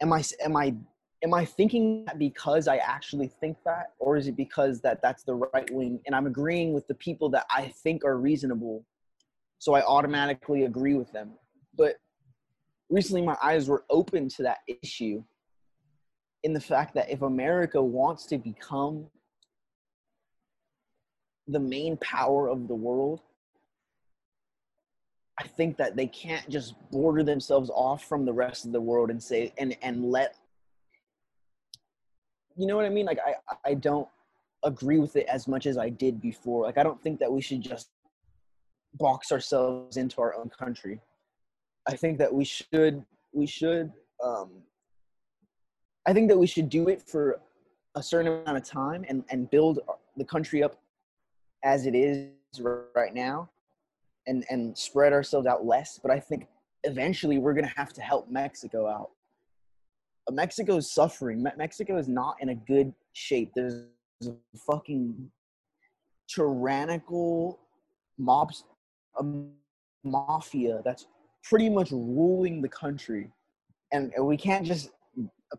am I am I am I thinking that because I actually think that, or is it because that that's the right wing and I'm agreeing with the people that I think are reasonable, so I automatically agree with them? But recently, my eyes were open to that issue in the fact that if America wants to become the main power of the world, I think that they can't just border themselves off from the rest of the world and say and and let you know what I mean? Like I I don't agree with it as much as I did before. Like I don't think that we should just box ourselves into our own country. I think that we should we should um I think that we should do it for a certain amount of time and and build the country up as it is right now and and spread ourselves out less, but I think eventually we're to have to help Mexico out. Mexico is suffering. Mexico is not in a good shape. There's a fucking tyrannical mobs, a mafia that's pretty much ruling the country, and, we can't just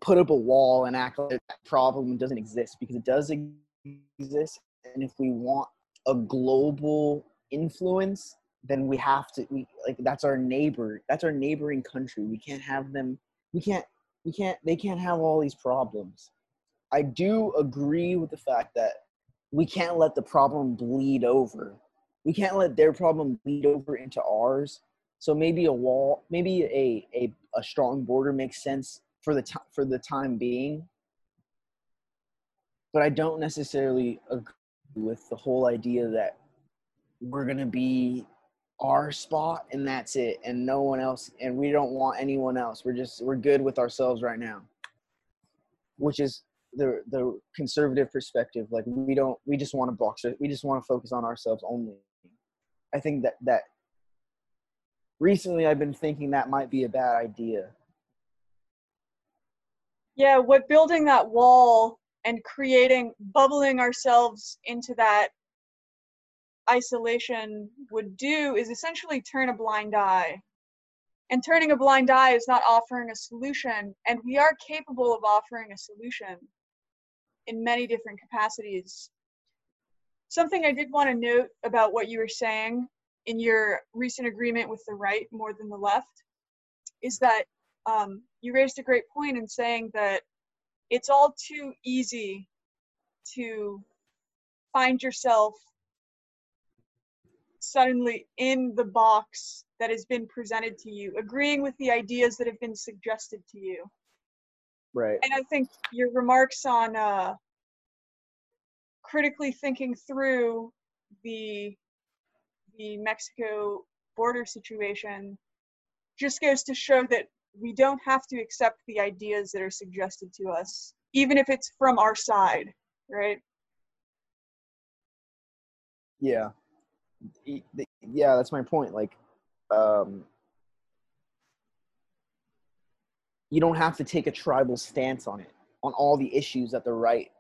put up a wall and act like that problem doesn't exist because it does exist. And if we want a global influence, then we have to. We like that's our neighbor. That's our neighboring country. We can't have them. We can't we can't they can't have all these problems I do agree with the fact that we can't let the problem bleed over. We can't let their problem bleed over into ours. So maybe a wall, maybe a a, a strong border makes sense for the time for the time being. But I don't necessarily agree with the whole idea that we're gonna be our spot and that's it and no one else and we don't want anyone else. We're just we're good with ourselves right now. Which is the the conservative perspective. Like we don't we just want to box it we just want to focus on ourselves only. I think that that recently i've been thinking that might be a bad idea yeah what building that wall and creating bubbling ourselves into that isolation would do is essentially turn a blind eye. And turning a blind eye is not offering a solution, and we are capable of offering a solution in many different capacities. Something I did want to note about what you were saying in your recent agreement with the right more than the left is that um, you raised a great point in saying that it's all too easy to find yourself suddenly in the box that has been presented to you, agreeing with the ideas that have been suggested to you. Right. And I think your remarks on uh, critically thinking through the the Mexico border situation just goes to show that we don't have to accept the ideas that are suggested to us, even if it's from our side, right? Yeah yeah that's my point like um you don't have to take a tribal stance on it on all the issues that the right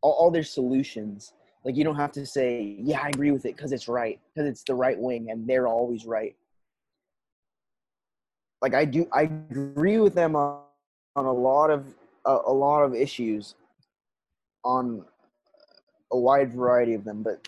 all, all their solutions like you don't have to say yeah i agree with it because it's right because it's the right wing and they're always right like i do i agree with them on, on a lot of a, a lot of issues on a wide variety of them but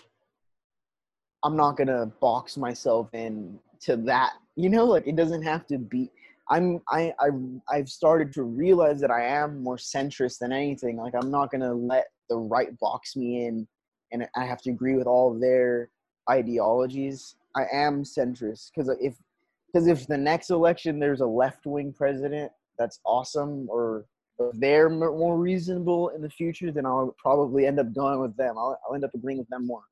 I'm not gonna box myself in to that. You know, like it doesn't have to be. I'm I I I've started to realize that I am more centrist than anything. Like I'm not gonna let the right box me in, and I have to agree with all their ideologies. I am centrist because if because if the next election there's a left wing president, that's awesome. Or if they're more reasonable in the future, then I'll probably end up going with them. I'll, I'll end up agreeing with them more.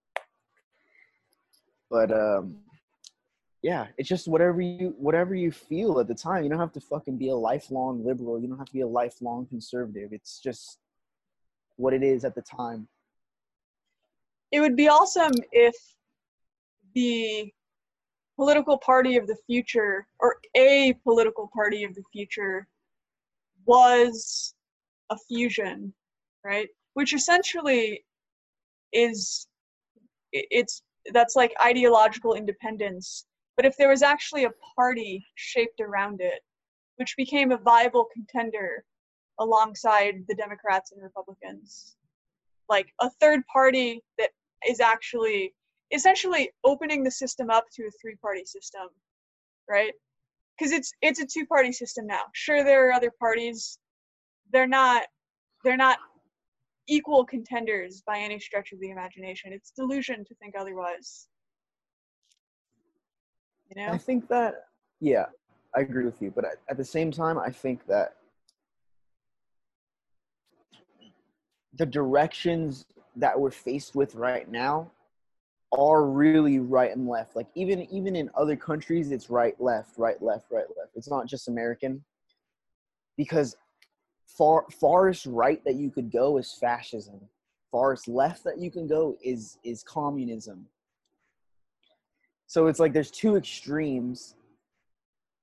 But um, yeah, it's just whatever you whatever you feel at the time. You don't have to fucking be a lifelong liberal. You don't have to be a lifelong conservative. It's just what it is at the time. It would be awesome if the political party of the future or a political party of the future was a fusion, right? Which essentially is it's that's like ideological independence. But if there was actually a party shaped around it, which became a viable contender alongside the Democrats and Republicans, like a third party that is actually essentially opening the system up to a three party system, right? Because it's it's a two party system now. Sure, there are other parties. They're not they're not equal contenders by any stretch of the imagination. It's delusion to think otherwise. You know? I think that, yeah, I agree with you. But at, at the same time, I think that the directions that we're faced with right now are really right and left. Like even even in other countries, it's right, left, right, left, right, left. It's not just American. Because far farthest right that you could go is fascism farthest left that you can go is is communism so it's like there's two extremes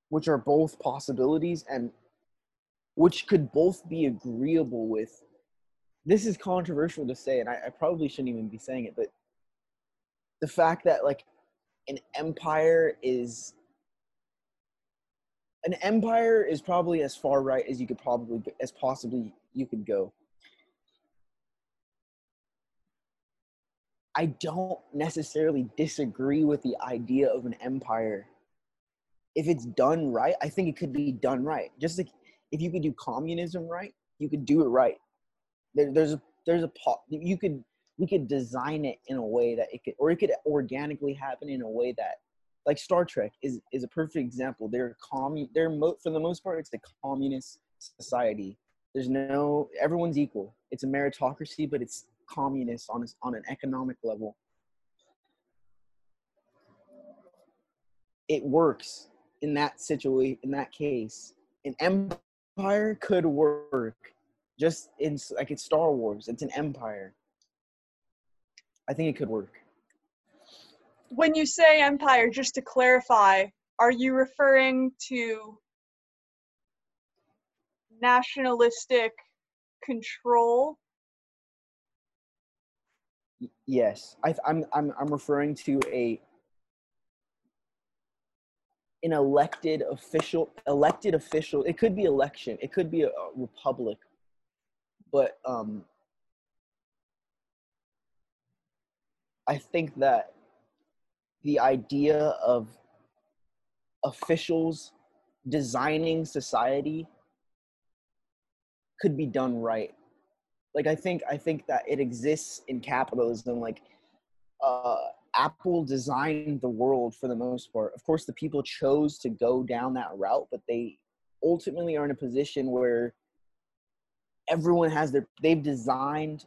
which are both possibilities and which could both be agreeable with this is controversial to say and I, I probably shouldn't even be saying it but the fact that like an empire is an empire is probably as far right as you could probably as possibly you could go. I don't necessarily disagree with the idea of an empire. If it's done right, I think it could be done right. Just like if you could do communism right, you could do it right. There, there's a there's a you could we could design it in a way that it could or it could organically happen in a way that like Star Trek is is a perfect example. They're commun they're mo- for the most part it's a communist society. There's no everyone's equal. It's a meritocracy, but it's communist on a, on an economic level. It works in that situation in that case. An empire could work just in like it's Star Wars. It's an empire. I think it could work. When you say empire, just to clarify, are you referring to nationalistic control? Yes, I, I'm I'm I'm referring to a an elected official elected official. It could be election. It could be a, a republic, but um, I think that the idea of officials designing society could be done right. Like i think i think that it exists in capitalism like uh apple designed the world for the most part. Of course the people chose to go down that route but they ultimately are in a position where everyone has their they've designed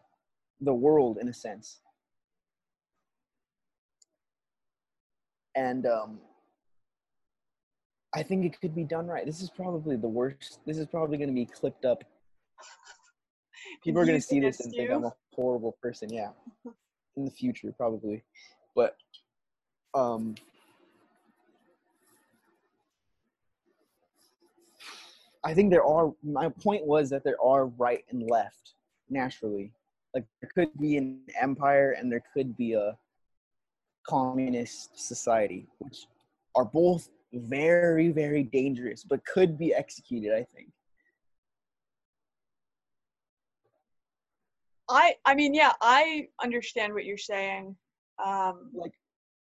the world in a sense. And um i think it could be done right. This is probably the worst this is probably going to be clipped up. People are going to see this and think you? i'm a horrible person yeah. In the future probably. But um i think there are my point was that there are right and left naturally. Like there could be an empire and there could be a communist society which are both very very dangerous but could be executed i think. I I mean, yeah, I understand what you're saying. Um, like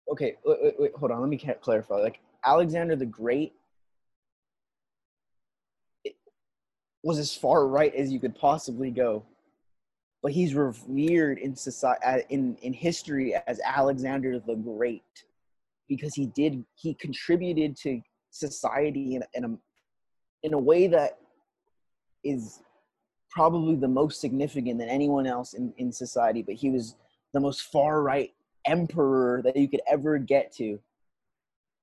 okay wait, wait, wait hold on let me clarify. Like alexander the great it was as far right as you could possibly go but he's revered in society uh, in in history as alexander the great because he did he contributed to society in, in a in a way that is probably the most significant than anyone else in, in society but he was the most far right emperor that you could ever get to.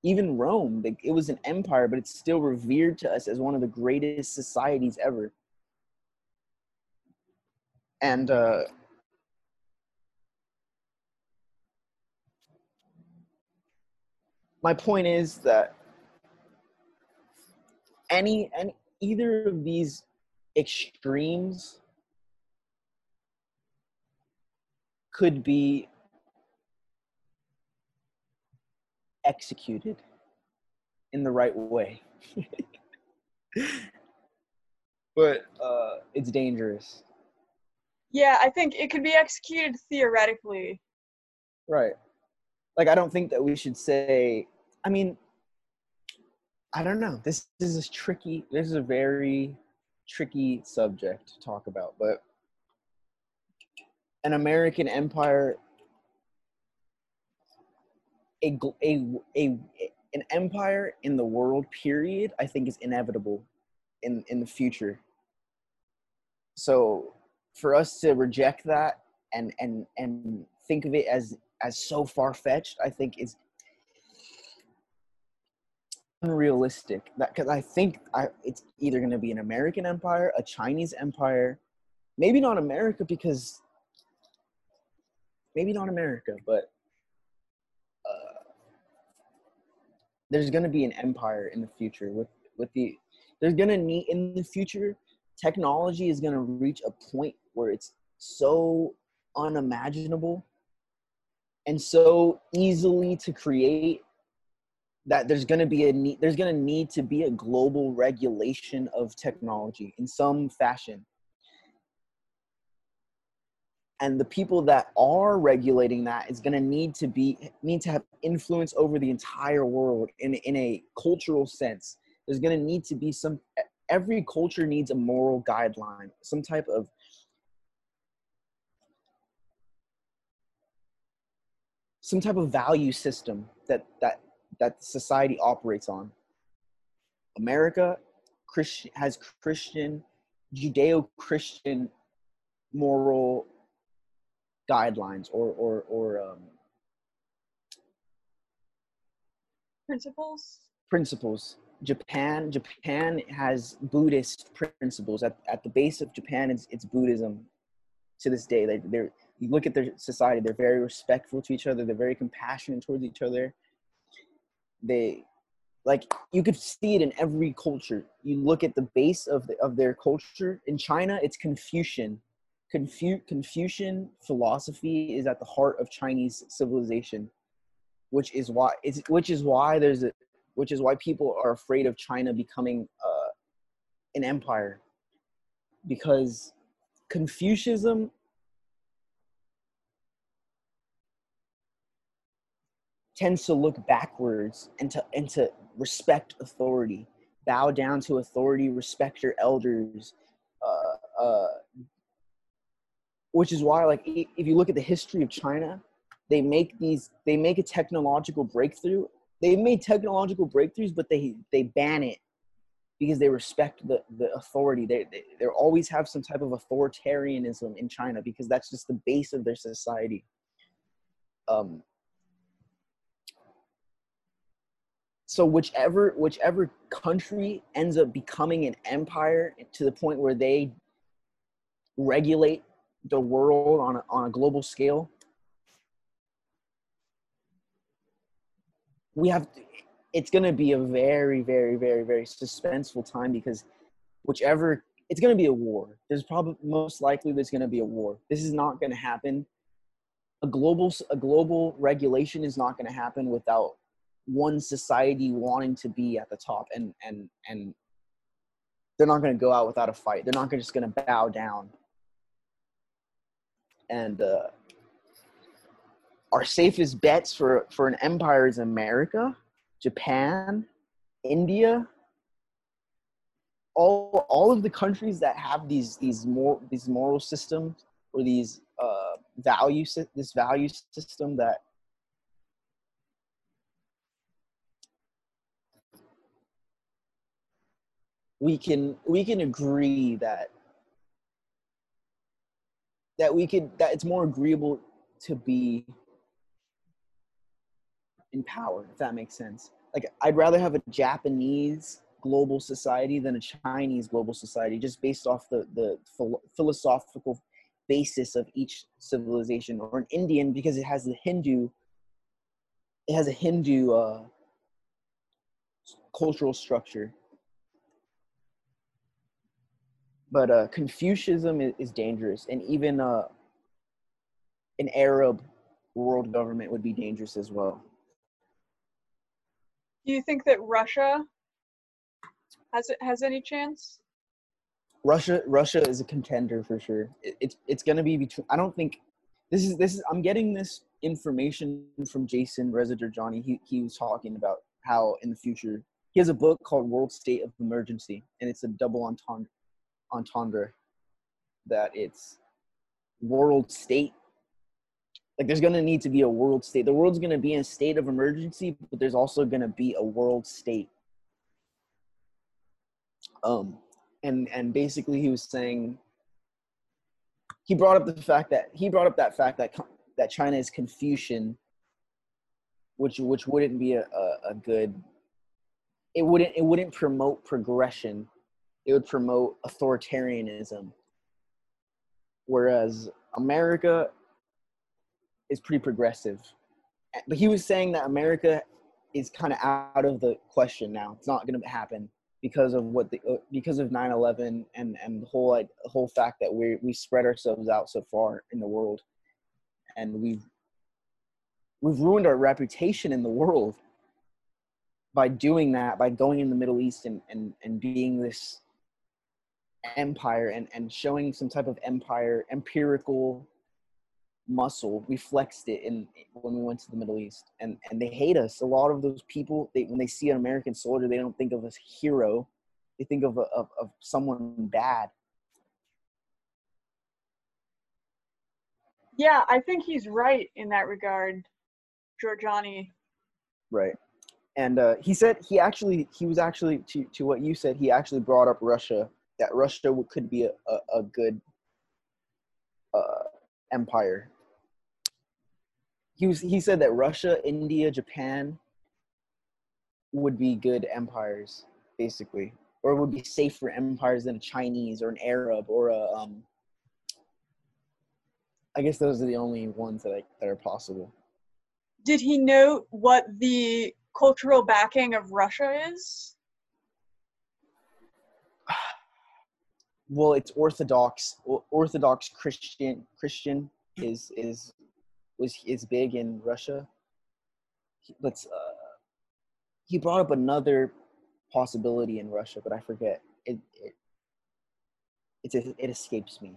Even Rome, like, it was an empire, but it's still revered to us as one of the greatest societies ever. And uh, my point is that any any either of these extremes could be executed in the right way. but uh, it's dangerous. yeah, I think it could be executed theoretically. Right. Like, I don't think that we should say, I mean, I don't know. This, this is tricky. This is a very tricky subject to talk about, but an American empire, a, a, a, an empire in the world period, I think is inevitable in, in the future. So for us to reject that and, and, and think of it as, as so far fetched, I think is unrealistic. That because I think I, it's either going to be an American empire, a Chinese empire, maybe not America because maybe not America, but there's going to be an empire in the future with with the there's going to need in the future technology is going to reach a point where it's so unimaginable and so easily to create that there's going to be a need there's going to need to be a global regulation of technology in some fashion and the people that are regulating that is going to need to be need to have influence over the entire world in, in a cultural sense. There's going to need to be some every culture needs a moral guideline some type of some type of value system that that that society operates on. America Christian, has christian judeo-christian moral guidelines or or or um, Principles. principles. Japan Japan has Buddhist principles at, at the base of Japan. It's, it's Buddhism to this day. They they're you look at their society. They're very respectful to each other. They're very compassionate towards each other. They like you could see it in every culture. You look at the base of the, of their culture. In China, it's Confucian. Confu- Confucian philosophy is at the heart of Chinese civilization, which is why it's which is why there's a which is why people are afraid of China becoming uh, an empire. Because Confucianism tends to look backwards and to and to respect authority, bow down to authority, respect your elders, uh, uh, which is why like if you look at the history of China, they make these they make a technological breakthrough. They've made technological breakthroughs, but they they ban it because they respect the, the authority. They, they they always have some type of authoritarianism in China because that's just the base of their society. Um, so whichever whichever country ends up becoming an empire to the point where they regulate the world on a, on a global scale we have it's going to be a very very very very suspenseful time because whichever it's going to be a war. There's probably most likely there's going to be a war. This is not going to happen. A global a global regulation is not going to happen without one society wanting to be at the top and and and they're not going to go out without a fight. They're not just going to bow down and uh, our safest bets for for an empire is america japan india all all of the countries that have these these more these moral systems or these uh value this value system that we can we can agree that that we could that it's more agreeable to be in power if that makes sense. Like i'd rather have a japanese global society than a chinese global society just based off the the philo- philosophical basis of each civilization or an indian because it has the hindu it has a hindu uh, cultural structure but uh, Confucianism is, is dangerous, and even uh, an Arab world government would be dangerous as well. Do you think that Russia has has any chance? Russia, Russia is a contender for sure. It, it's it's gonna be between. I don't think this is this is. I'm getting this information from Jason Reza Jorjani. He he was talking about how in the future he has a book called World State of Emergency, and it's a double entendre entendre that it's world state. Like there's going to need to be a world state. The world's going to be in a state of emergency but there's also going to be a world state. Um and and basically he was saying he brought up the fact that he brought up that fact that that china is confucian which which wouldn't be a, a, a good it wouldn't it wouldn't promote progression it would promote authoritarianism. Whereas america is pretty progressive. But he was saying that america is kind of out of the question now. It's not going to happen because of what the uh, because of 9-11 and and the whole like whole fact that we we spread ourselves out so far in the world. And we've we've ruined our reputation in the world by doing that by going in the middle east and and, and being this empire and, and showing some type of empire empirical muscle we flexed it in when we went to the middle east and and they hate us a lot of those people they when they see an american soldier they don't think of as hero they think of, a, of of someone bad Yeah, I think he's right in that regard. Jorjani. Right. And uh, he said he actually he was actually to to what you said he actually brought up Russia that Russia could be a a, a good uh, empire. He was he said that Russia, India, Japan would be good empires basically, or would be safer empires than a Chinese or an Arab or a um. I guess those are the only ones that I, that are possible. Did he note what the cultural backing of Russia is? Well it's orthodox orthodox christian christian is is was is big in russia. Let's uh he brought up another possibility in russia but i forget. It it it, it escapes me.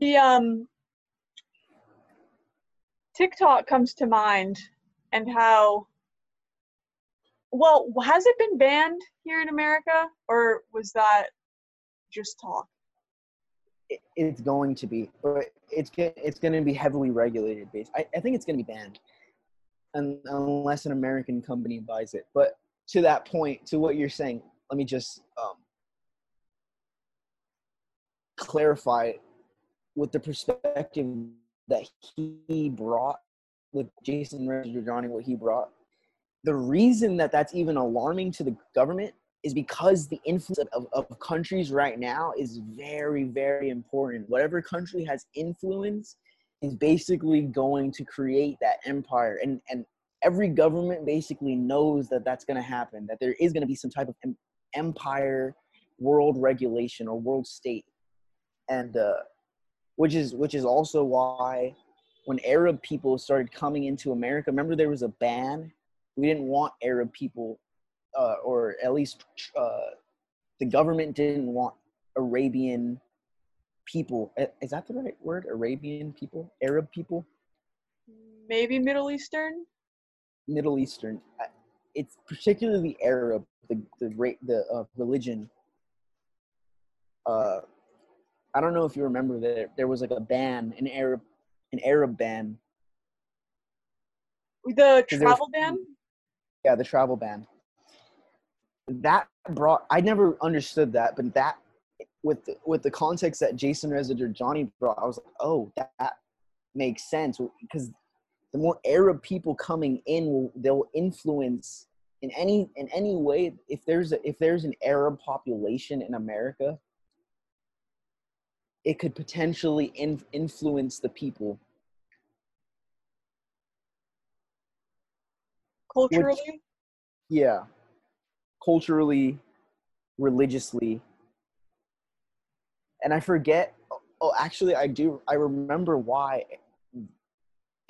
The um TikTok comes to mind and how well has it been banned here in America or was that just talk? it's going to be but it's it's going to be heavily regulated based I, I think it's going to be banned. And unless an american company buys it. But to that point to what you're saying let me just um, clarify with the perspective that he brought with jason Jorjani what he brought. The reason that that's even alarming to the government is because the influence of, of countries right now is very, very important. Whatever country has influence is basically going to create that empire. And, and every government basically knows that that's going to happen, that there is going to be some type of em- empire, world regulation, or world state. And uh, which is which is also why when Arab people started coming into America, remember there was a ban. We didn't want Arab people uh, or at least uh, the government didn't want Arabian people. Is that the right word? Arabian people, Arab people, Maybe Middle Eastern? Middle Eastern. It's particularly Arab, the the the uh, religion. Uh, I don't know if you remember that there was like a ban, an Arab, an Arab ban. The there was- travel ban? Yeah, the travel ban. That brought. I never understood that, but that with the, with the context that Jason Reza Jorjani brought, I was like, oh, that, that makes sense because the more Arab people coming in, will they'll influence in any in any way. If there's a, if there's an Arab population in America, it could potentially in, influence the people. Culturally? Yeah, culturally, religiously, and I forget. Oh, actually, I do. I remember why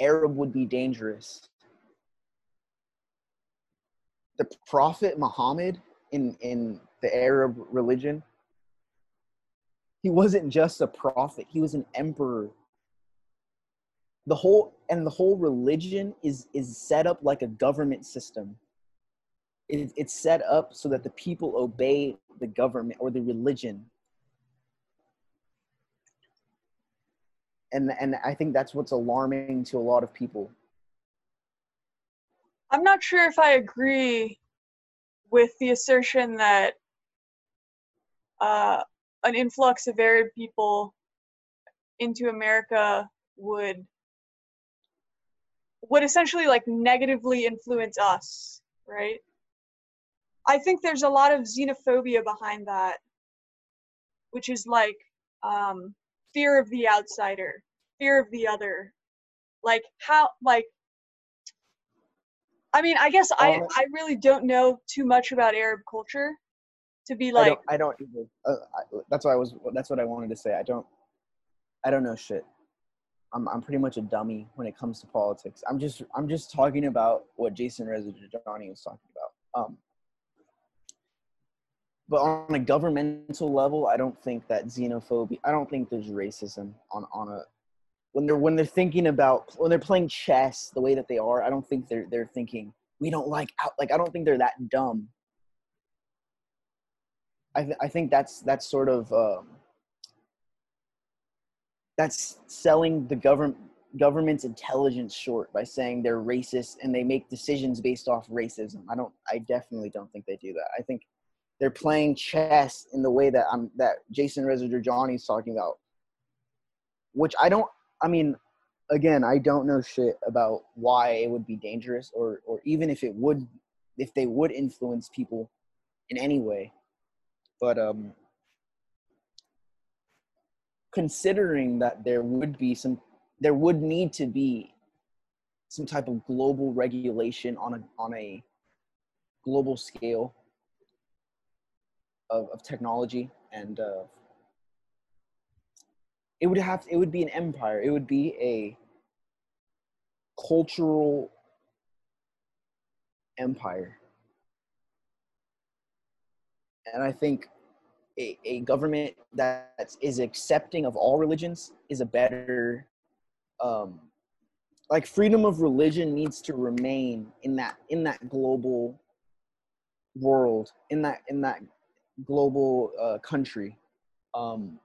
Arab would be dangerous. The Prophet Muhammad in in the Arab religion, he wasn't just a prophet; he was an emperor. The whole and the whole religion is is set up like a government system. It, it's set up so that the people obey the government or the religion and and I think that's what's alarming to a lot of people. I'm not sure if I agree with the assertion that uh, an influx of Arab people into America would would essentially like negatively influence us, right? I think there's a lot of xenophobia behind that, which is like um, fear of the outsider, fear of the other. Like how like I mean, I guess I Uh, I really don't know too much about Arab culture to be I like don't. I don't. Either. Uh, I, that's what I was. That's what I wanted to say. I don't. I don't know shit. I'm. I'm pretty much a dummy when it comes to politics. I'm just. I'm just talking about what Jason Jorjani was talking about. Um. But on a governmental level, I don't think that xenophobia. I don't think there's racism on on a when they're when they're thinking about when they're playing chess the way that they are. I don't think they're they're thinking we don't like out like I don't think they're that dumb. I, th- I think that's that's sort of um, that's selling the government government's intelligence short by saying they're racist and they make decisions based off racism. I don't. I definitely don't think they do that. I think they're playing chess in the way that I'm that Jason Reza Jorjani is talking about, which I don't. I mean, again, I don't know shit about why it would be dangerous or or even if it would if they would influence people in any way. But um considering that there would be some there would need to be some type of global regulation on a on a global scale of, of technology and uh, it would have it would be an empire. It would be a cultural empire. And i think a, a government that is accepting of all religions is a better um, like freedom of religion needs to remain in that in that global world in that in that global uh, country um,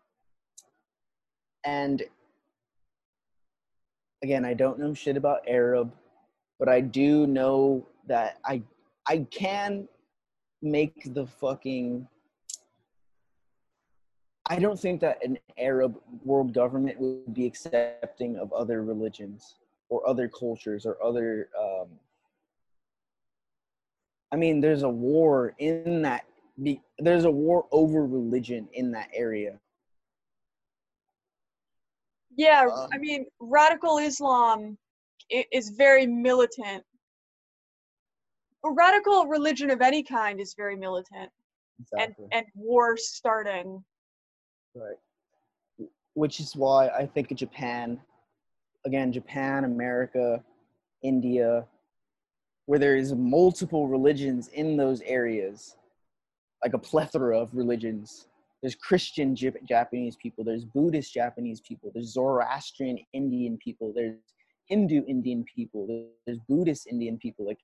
and again i don't know shit about arab but i do know that i i can make the fucking I don't think that an Arab world government would be accepting of other religions or other cultures or other. Um, I mean, there's a war in that. There's a war over religion in that area. Yeah, um, I mean, radical Islam is very militant. A radical religion of any kind is very militant, exactly. and and war starting Right. Which is why I think Japan, again, Japan, America, India, where there is multiple religions in those areas, like a plethora of religions. There's Christian Japanese people, there's Buddhist Japanese people, there's Zoroastrian Indian people, there's Hindu Indian people, there's Buddhist Indian people, like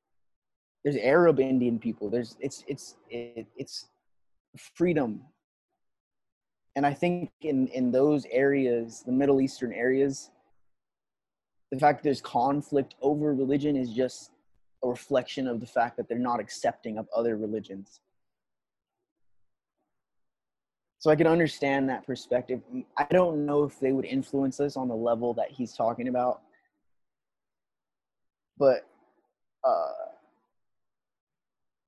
there's Arab Indian people. There's it's it's it, it's freedom and I think in in those areas, the Middle Eastern areas, the fact there's conflict over religion is just a reflection of the fact that they're not accepting of other religions. So I can understand that perspective. I don't know if they would influence us on the level that he's talking about, but uh,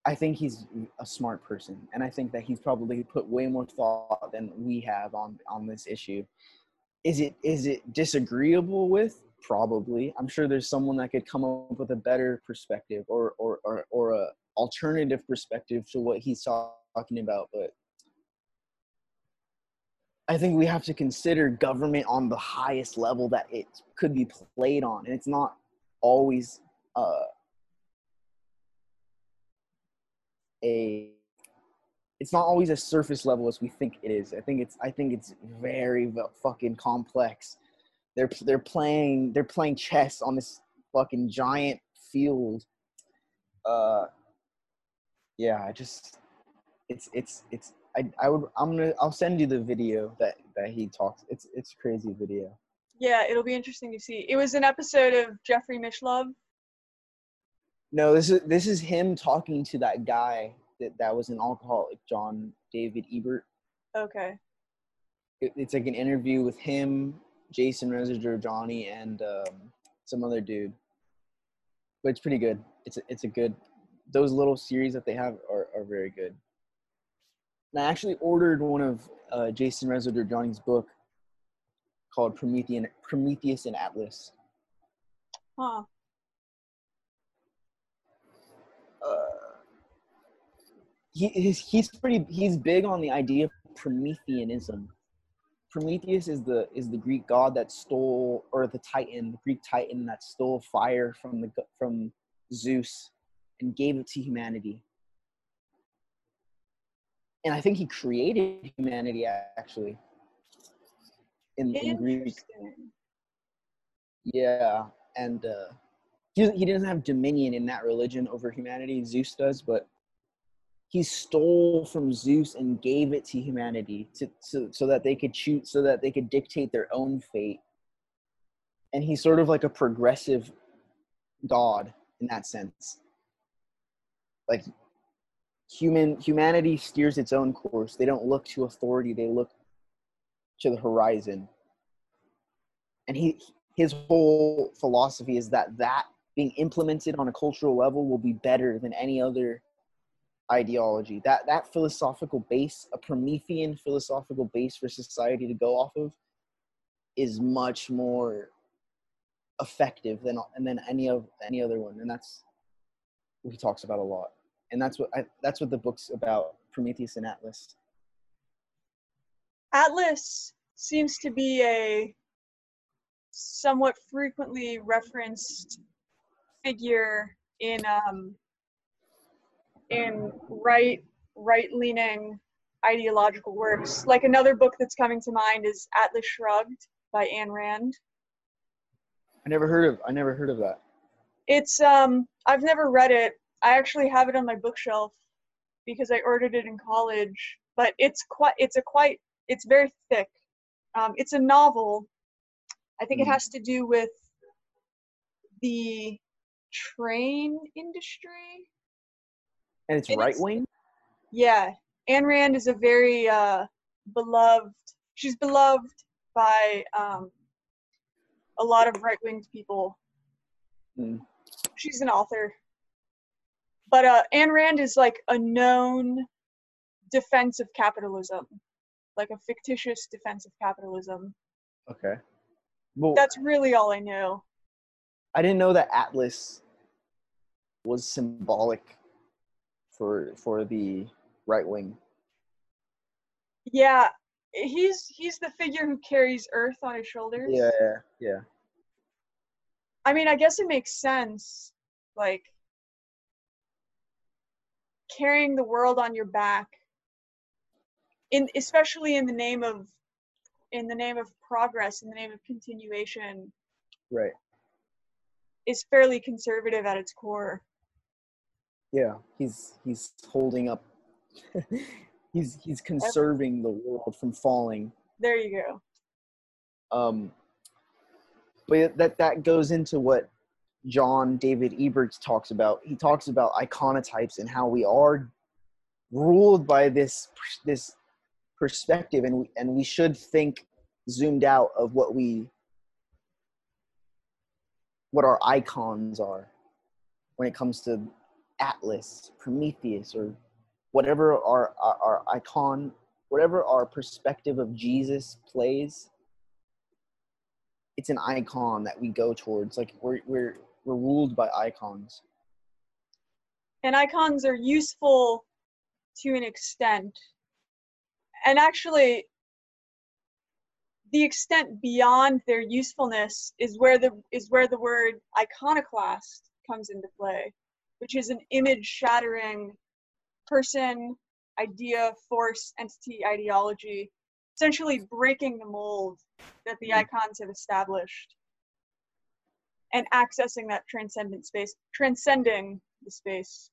I think he's a smart person, and I think that he's probably put way more thought than we have on on this issue. Is it is it disagreeable with? Probably. I'm sure there's someone that could come up with a better perspective or or or, or a alternative perspective to what he's talking about, but I think we have to consider government on the highest level that it could be played on, and it's not always. Uh, a it's not always a surface level as we think it is. I think it's I think it's very fucking complex. They're they're playing they're playing chess on this fucking giant field. Uh, yeah, I just it's it's it's I I would I'm gonna I'll send you the video that that he talks. It's it's crazy video. Yeah, it'll be interesting to see. It was an episode of Jeffrey Mishlove no, this is this is him talking to that guy that that was an alcoholic, John David Ebert. Okay. It, it's like an interview with him, Jason Reza Jorjani, and um, some other dude. But it's pretty good. It's a, it's a good. Those little series that they have are, are very good. And I actually ordered one of uh, Jason Reza Jorjani's book called Promethean, Prometheus and Atlas. Huh. he, he's, he's pretty he's big on the idea of prometheanism prometheus is the is the greek god that stole or the titan the greek titan that stole fire from the from zeus and gave it to humanity and i think he created humanity actually in, in greek yeah and uh he, he doesn't have dominion in that religion over humanity zeus does but he stole from Zeus and gave it to humanity to, to so that they could choose so that they could dictate their own fate. and he's sort of like a progressive god in that sense. Like human humanity steers its own course. They don't look to authority, they look to the horizon. And he his whole philosophy is that that being implemented on a cultural level will be better than any other ideology. That that philosophical base, a Promethean philosophical base for society to go off of, is much more effective than and than any of any other one, and that's what he talks about a lot. And that's what I, that's what the book's about, Prometheus and Atlas. Atlas seems to be a somewhat frequently referenced figure in um, in right right leaning ideological works. Like another book that's coming to mind is Atlas Shrugged by Ayn Rand. I never heard of I never heard of that. It's um I've never read it. I actually have it on my bookshelf because I ordered it in college. But it's quite it's a quite it's very thick. Um, it's a novel. I think mm. it hmm. has to do with the train industry. And it's right wing? Yeah. Ayn Rand is a very uh, beloved, she's beloved by um, a lot of right winged people. Mm. She's an author. But uh, Ayn Rand is like a known defense of capitalism, like a fictitious defense of capitalism. Okay. Well, That's really all I know. I didn't know that Atlas was symbolic for for the right wing. Yeah, he's he's the figure who carries Earth on his shoulders. Yeah, yeah, yeah. I mean, I guess it makes sense. Like carrying the world on your back in especially in the name of in the name of progress in the name of continuation right. is fairly conservative at its core. Yeah he's he's holding up he's he's conserving the world from falling. There you go. Um but that that goes into what john david eberts talks about he talks about iconotypes and how we are ruled by this this perspective and we, and we should think zoomed out of what we what our icons are when it comes to Atlas, Prometheus, or whatever our, our, our icon, whatever our perspective of Jesus plays, it's an icon that we go towards. Like we're we're we're ruled by icons. And icons are useful to an extent. And actually the extent beyond their usefulness is where the is where the word iconoclast comes into play which is an image shattering person, idea, force, entity, ideology, essentially breaking the mold that the hmm. icons have established and accessing that transcendent space, transcending the space.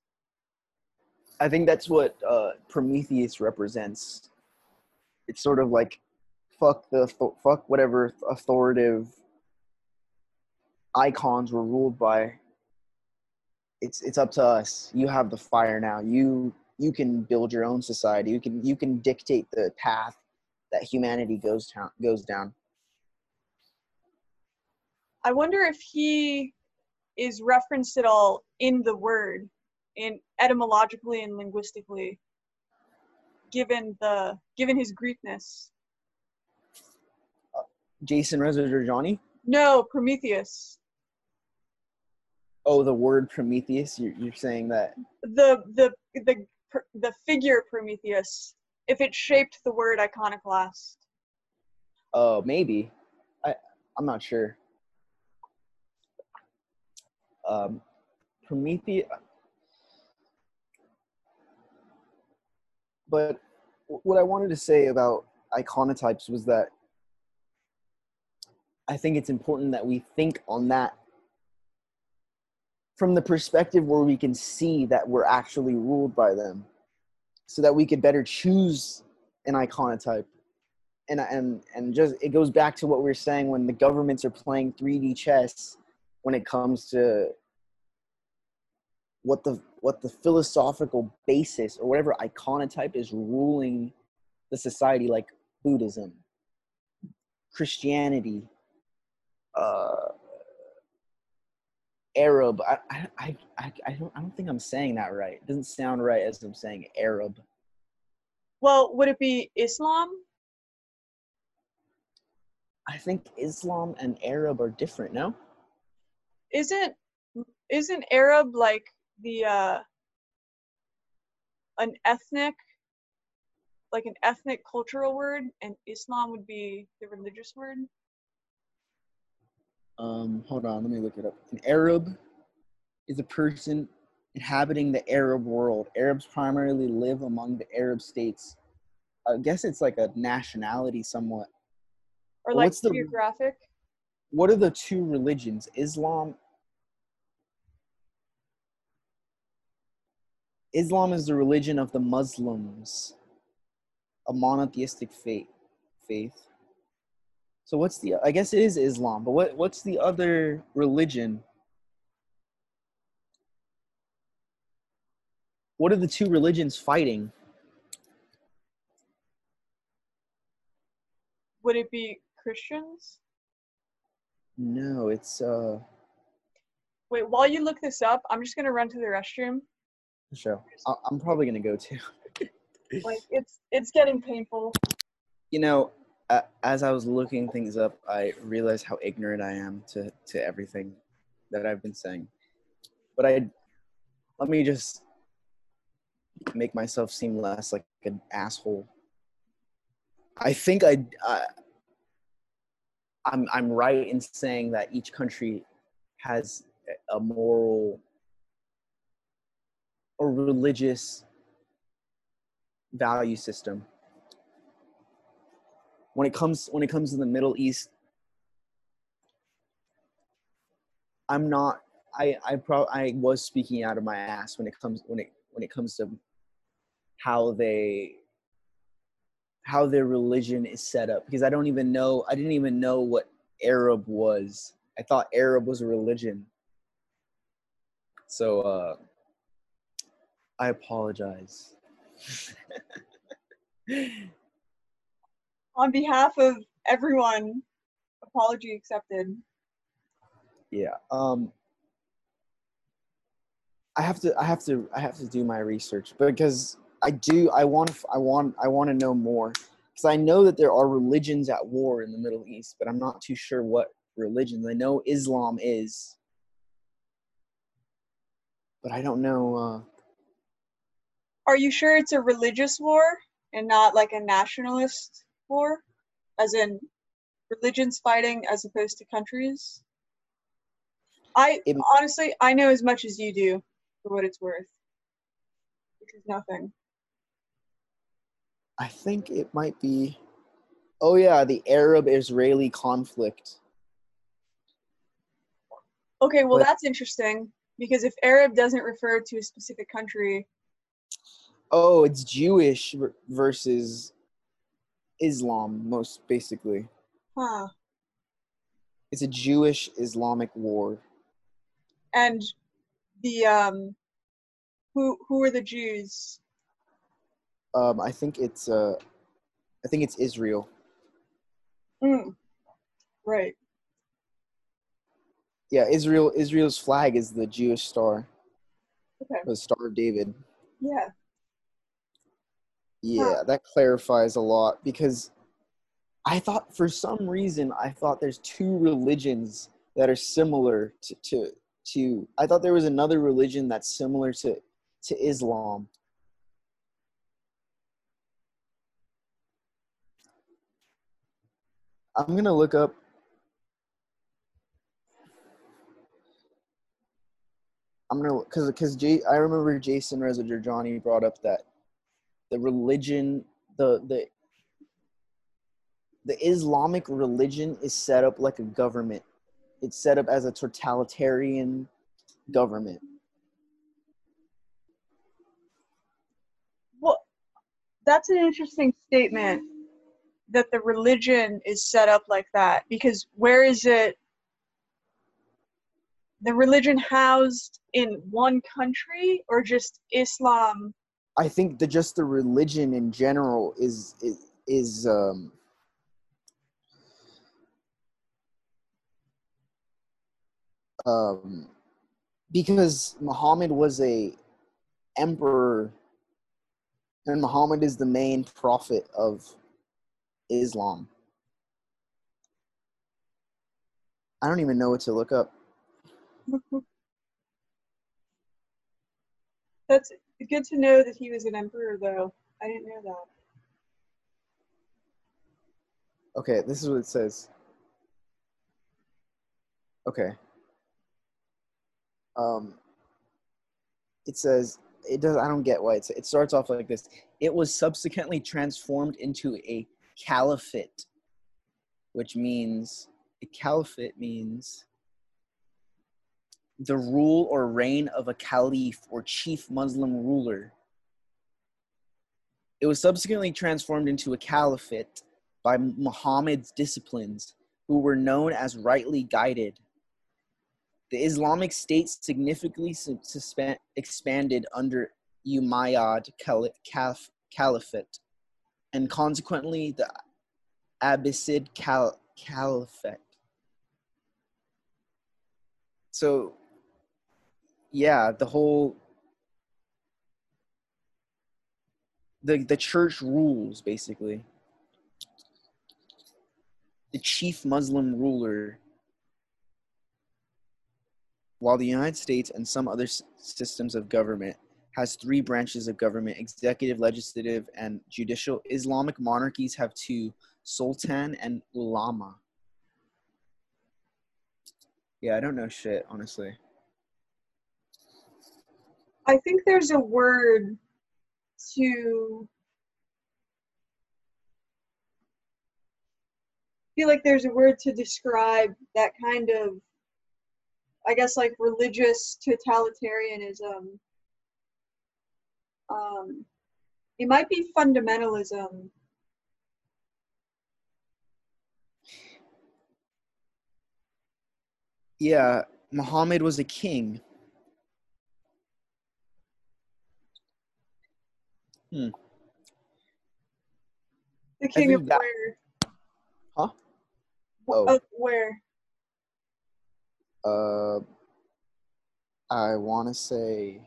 I think that's what uh, Prometheus represents. It's sort of like fuck the fuck whatever authoritative icons were ruled by it's it's up to us. You have the fire now. You you can build your own society. You can you can dictate the path that humanity goes down goes down. I wonder if he is referenced at all in the word, in etymologically and linguistically, given the given his Greekness. Uh, Jason Reza Jorjani? No, Prometheus. Oh the word prometheus? You're, you're saying that the the the the figure prometheus if it shaped the word iconoclast. Oh maybe. I i'm not sure um prometheus but what i wanted to say about iconotypes was that i think it's important that we think on that from the perspective where we can see that we're actually ruled by them so that we could better choose an iconotype. And and and just it goes back to what we were saying when the governments are playing 3D chess when it comes to what the what the philosophical basis or whatever iconotype is ruling the society like buddhism christianity uh arab. I, I i i don't i don't think i'm saying that right. It doesn't sound right as i'm saying arab. Well, would it be Islam? i think islam and arab are different no Isn't isn't Arab like the uh an ethnic like an ethnic cultural word and Islam would be the religious word? um hold on let me look it up. An arab is a person inhabiting the arab world. Arabs primarily live among the arab states. I guess it's like a nationality somewhat. Or like what's the- geographic? what are the two religions? Islam islam is the religion of the muslims a monotheistic faith faith so what's the i guess it is islam but what what's the other religion what are the two religions fighting Would it be Christians? no it's uh Wait, while you look this up, I'm just gonna run to the restroom. Sure. I- i'm probably gonna go too. Like it's it's getting painful. you know uh, as i was looking things up i realized how ignorant i am to to everything that i've been saying. But i let me just make myself seem less like an asshole. I think i, I i'm i'm right in saying that each country has a moral or religious value system. When it comes when it comes to the middle east i'm not i i pro i was speaking out of my ass when it comes when it when it comes to how they how their religion is set up because i don't even know i didn't even know what arab was. I thought arab was a religion. So uh i apologize On behalf of everyone, apology accepted. yeah um i have to i have to i have to do my research because i do i want to i want i want to know more because i know that there are religions at war in the middle east but i'm not too sure what religions i know islam is but i don't know uh Are you sure it's a religious war and not like a nationalist war? As in religions fighting as opposed to countries? I It- honestly I know as much as you do for what it's worth. Which is nothing. i think it might be oh yeah the arab israeli conflict Okay, well But- that's interesting because if Arab doesn't refer to a specific country, oh it's jewish versus islam most basically huh? it's a jewish islamic war And the um who who are the Jews? Um, I think it's uh, I think it's Israel. Mm. Right. Yeah, Israel. Israel's flag is the Jewish star, Okay. the Star of David. Yeah. Yeah, that clarifies a lot because I thought for some reason I thought there's two religions that are similar to to, to I thought there was another religion that's similar to to Islam. I'm gonna look up. I'm gonna because because I remember Jason Reza Jorjani brought up that the religion the the the Islamic religion is set up like a government. It's set up as a totalitarian government. Well, that's an interesting statement that the religion is set up like that because where is it the religion housed in one country or just Islam? I think that just the religion in general is is, is um um because Muhammad was a emperor and Muhammad is the main prophet of Islam. I don't even know what to look up. That's good to know that he was an emperor, though. I didn't know that. Okay, this is what it says. Okay. Um, it says it does. I don't get why it's. It starts off like this. It was subsequently transformed into a caliphate, which means a caliphate means the rule or reign of a caliph or chief Muslim ruler. It was subsequently transformed into a caliphate by Muhammad's disciplines, who were known as rightly guided. The Islamic State significantly suspend, expanded under Umayyad Caliph, Caliphate, and consequently the Abbasid Cal- Caliphate. So yeah, the whole the the church rules basically. The chief Muslim ruler while the United States and some other s- systems of government has three branches of government executive legislative and judicial islamic monarchies have two sultan and ulama yeah i don't know shit honestly I think there's a word to feel like there's a word to describe that kind of I guess like religious totalitarianism. Um, it might be fundamentalism. yeah muhammad was a king hmm The king of that- where? Huh? Oh. Of where? uh i want to say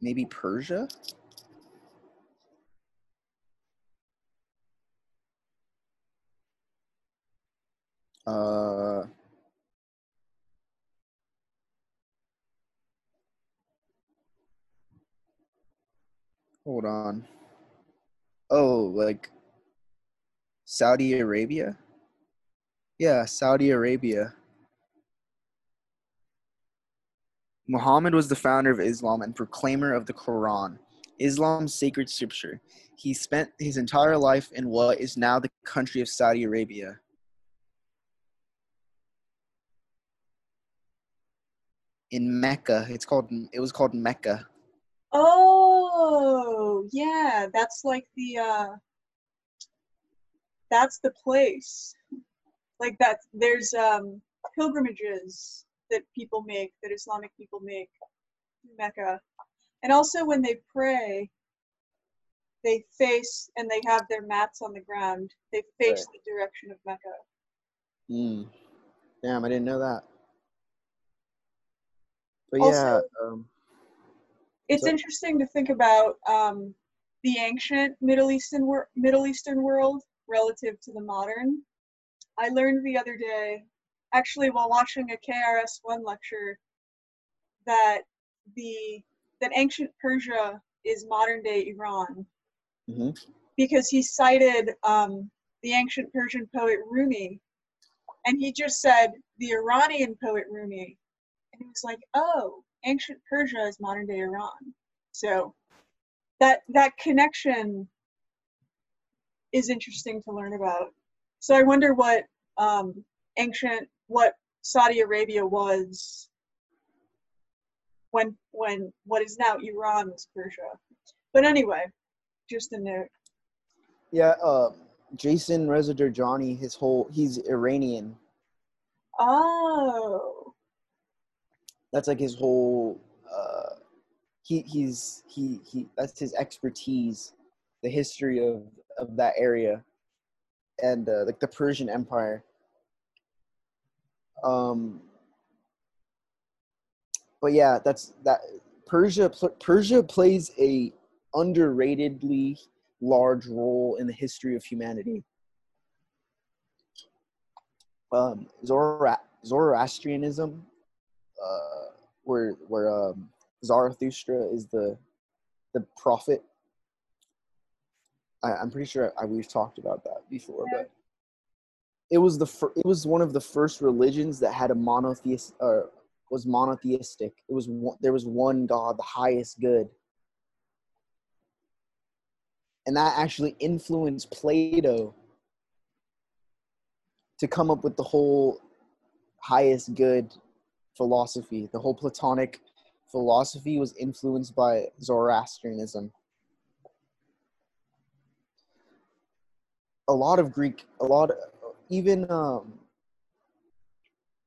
maybe persia uh hold on oh like saudi arabia yeah saudi arabia Muhammad was the founder of Islam and proclaimer of the Quran, Islam's sacred scripture. He spent his entire life in what is now the country of Saudi Arabia. In Mecca, it's called it was called Mecca. Oh, yeah, that's like the uh that's the place. Like that there's um pilgrimages that people make, that Islamic people make to Mecca. And also when they pray, they face and they have their mats on the ground. They face Right. the direction of Mecca. Mm. Damn, I didn't know that. But Also- yeah, um, It's So- interesting to think about um, the ancient Middle Eastern wor- Middle Eastern world relative to the modern. I learned the other day, actually while watching a KRS One lecture, that the that ancient Persia is modern day Iran mhm. because he cited um, the ancient Persian poet Rumi, and he just said the Iranian poet Rumi, and he was like, "Oh, ancient Persia is modern day Iran." So that that connection is interesting to learn about. So I wonder what um, ancient what Saudi Arabia was when when what is now Iran was Persia. But anyway, just a note. Yeah, uh, Jason Reza Jorjani, his whole he's Iranian. Oh. That's like his whole. Uh, he he's he he that's his expertise, the history of of that area, and uh, like the Persian Empire. Um. But yeah, that's that. Persia Persia plays a underratedly large role in the history of humanity. Um, Zoroa- Zoroastrianism, uh, where where um, Zarathustra is the the prophet. I, am pretty sure I, we've talked about that before, but it was the fir- it was one of the first religions that had a monotheist or was monotheistic. It was one, there was one God, the highest good and that actually influenced Plato to come up with the whole highest good philosophy. The whole Platonic philosophy was influenced by Zoroastrianism. A lot of Greek, a lot, even um,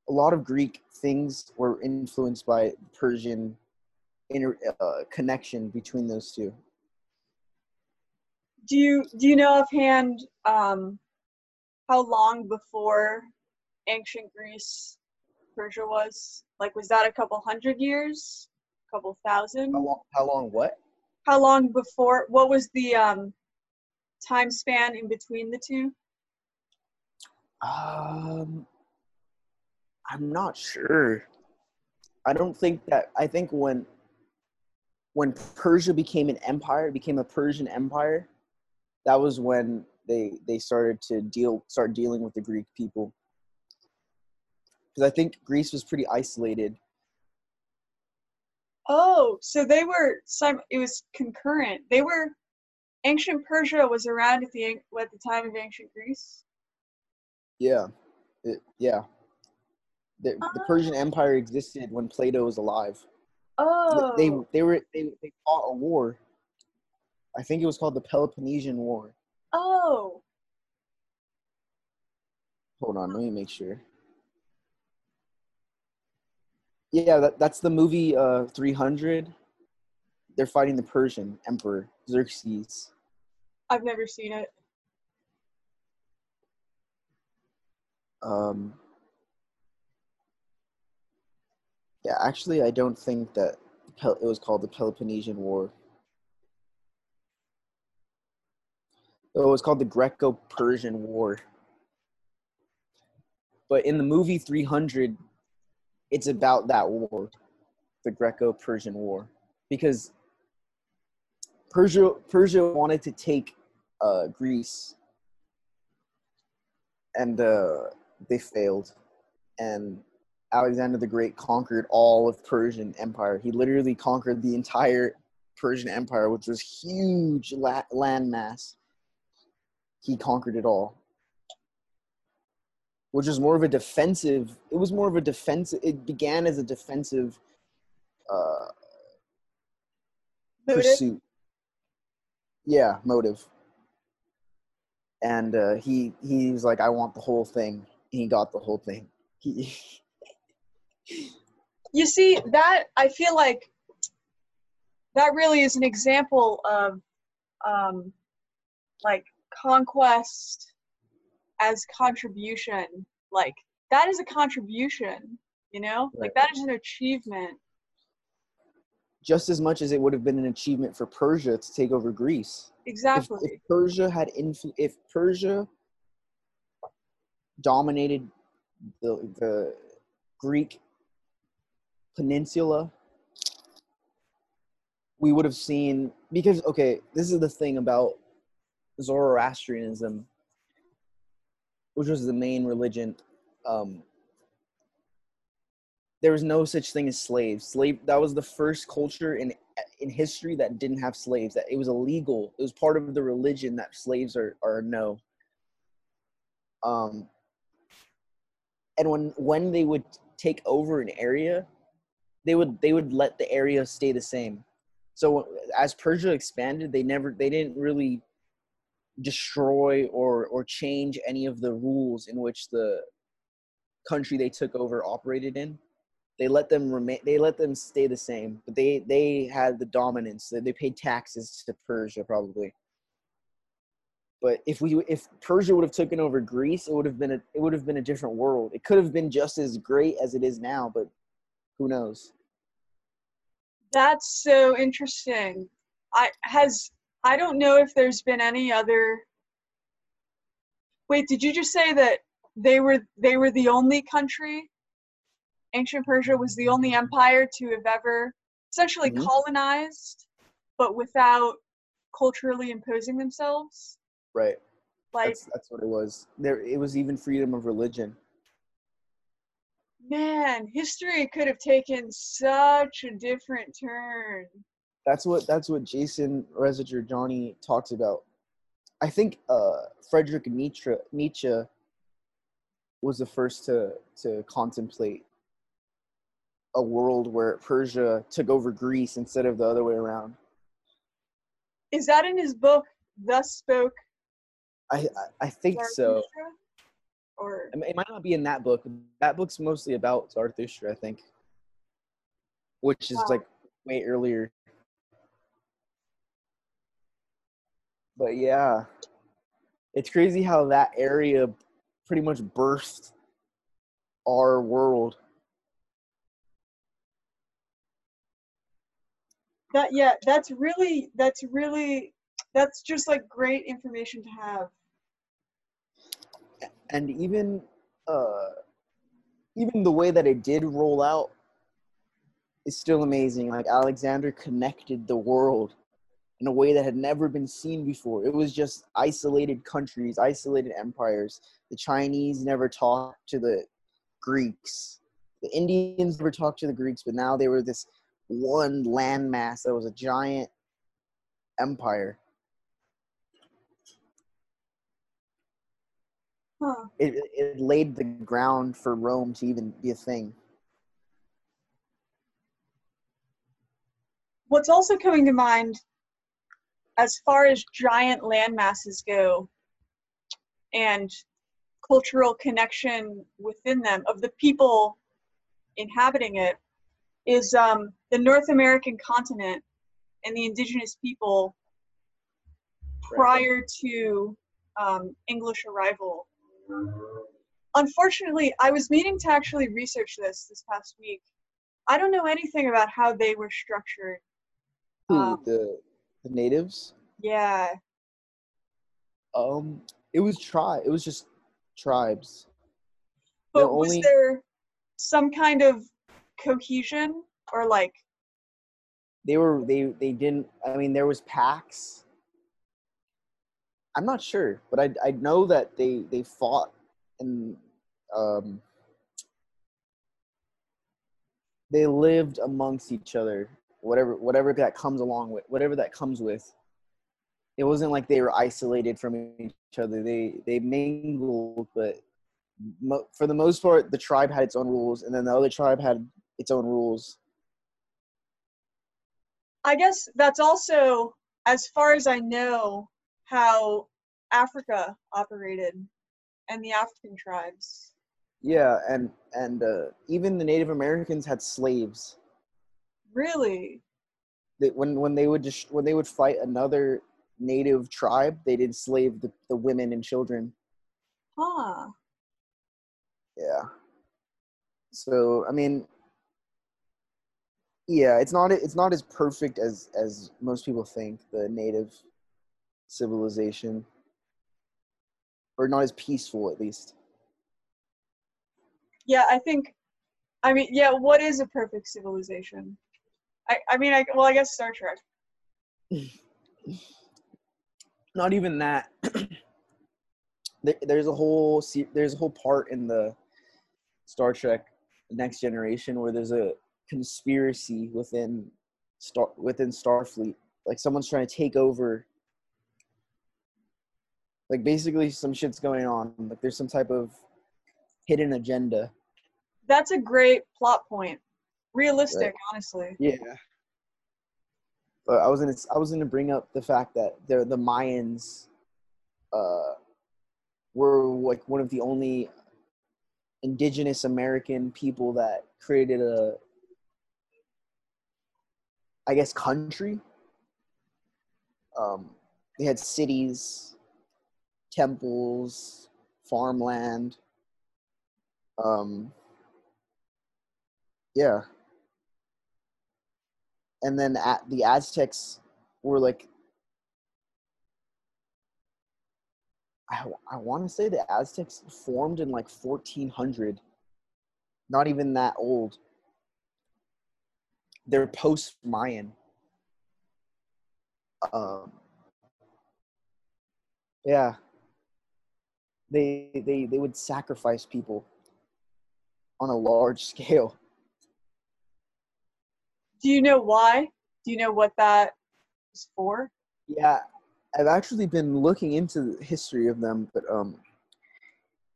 a lot of Greek things were influenced by Persian inter, uh, connection between those two do you do you know offhand um, how long before ancient Greece Persia was? Like, was that a couple hundred years? A couple thousand? How long? How long? What? How long before? What was the um, time span in between the two? Um, I'm not sure. I don't think that. I think when when Persia became an empire, became a Persian empire, that was when they they started to deal start dealing with the Greek people because I think Greece was pretty isolated. Oh, so they were some. It was concurrent. They were ancient Persia was around at the at the time of ancient Greece. Yeah, it, yeah. The, the ah. Persian Empire existed when Plato was alive. Oh. They they were they, they fought a war I think it was called the Peloponnesian War. Oh. Hold on, let me make sure. Yeah, that, that's the movie uh, 300. They're fighting the Persian Emperor Xerxes. I've never seen it. Um, yeah, actually, I don't think that it was called the Peloponnesian War. It was called the Greco-Persian War. But in the movie 300, it's about that war, the Greco-Persian War, because Persia Persia wanted to take uh, Greece, and uh, they failed, and Alexander the Great conquered all of Persian Empire. He literally conquered the entire Persian Empire, which was huge la- landmass. He conquered it all which was more of a defensive it was more of a defensive it began as a defensive uh pursuit. Yeah motive. And uh he he was like i want the whole thing. He got the whole thing. He you see that i feel like that really is an example of um like conquest as contribution like that is a contribution you know? Right. like that is an achievement. Just as much as it would have been an achievement for persia to take over greece. Exactly if, if persia had influ- if persia dominated the, the greek peninsula we would have seen because okay this is the thing about Zoroastrianism, which was the main religion, um, there was no such thing as slaves. Slave that was the first culture in in history that didn't have slaves. That it was illegal. It was part of the religion that slaves are are no. Um, and when when they would take over an area, they would they would let the area stay the same. So as Persia expanded, they never they didn't really destroy or or change any of the rules in which the country they took over operated in. They let them remain. They let them stay the same, but they they had the dominance. They, they paid taxes to Persia probably. But if we if Persia would have taken over Greece, it would have been a it would have been a different world. It could have been just as great as it is now, but who knows? That's so interesting. I has I don't know if there's been any other Wait, did you just say that they were they were the only country ancient Persia was the only empire to have ever essentially mm-hmm. colonized but without culturally imposing themselves? Right. Like that's, that's what it was. There it was even freedom of religion. Man, history could have taken such a different turn. That's what that's what Jason Reza Jorjani talks about. I think uh, Frederick Nietzsche Nietzsche was the first to to contemplate a world where Persia took over Greece instead of the other way around. Is that in his book, Thus Spoke I I, I think so. Or it might not be in that book. That book's mostly about Zarathustra, I think, which is wow. like way earlier. But yeah, it's crazy how that area pretty much burst our world. That yeah, that's really that's really that's just like great information to have and even uh, even the way that it did roll out is still amazing. Like Alexander connected the world in a way that had never been seen before. It was just isolated countries, isolated empires. The Chinese never talked to the Greeks. The Indians never talked to the Greeks, but now they were this one landmass that was a giant empire. Huh. It, it laid the ground for Rome to even be a thing. What's also coming to mind, as far as giant land masses go, and cultural connection within them of the people inhabiting it, is um, the North American continent and the indigenous people prior to um, English arrival Unfortunately, I was meaning to actually research this this past week. I don't know anything about how they were structured. Um, the the natives? Yeah. Um, it was tri. It was just tribes. But They're was only... there some kind of cohesion or like? They were. They they didn't. I mean, there was packs I'm not sure, but I I know that they they fought and um, they lived amongst each other. Whatever whatever that comes along with, whatever that comes with. It wasn't like they were isolated from each other. They they mingled, but mo- for the most part, the tribe had its own rules, and then the other tribe had its own rules. I guess that's also, as far as I know, how Africa operated and the African tribes. Yeah, and and uh, even the Native Americans had slaves. Really? They, when when they would just when they would fight another native tribe, they'd enslave the, the women and children. Huh. Yeah. So I mean, yeah, it's not it's not as perfect as as most people think. The native civilization, or not as peaceful at least. Yeah, I think. I mean, yeah. What is a perfect civilization? I I mean, I well, I guess Star Trek. not even that. there's a whole there's a whole part in the Star Trek Next Generation where there's a conspiracy within Star within Starfleet. Like someone's trying to take over like basically some shit's going on. Like there's some type of hidden agenda. That's a great plot point. Realistic, honestly. Yeah. But I was gonna I was gonna bring up the fact that the the Mayans uh were like one of the only indigenous American people that created a I guess country. Um they had cities, temples, farmland. Um yeah and then at the Aztecs were like I, I want to say the Aztecs formed in like 1400 not even that old. They're post Mayan um yeah. They they they would sacrifice people on a large scale Do you know why? Do you know what that is for? Yeah, I've actually been looking into the history of them, but um,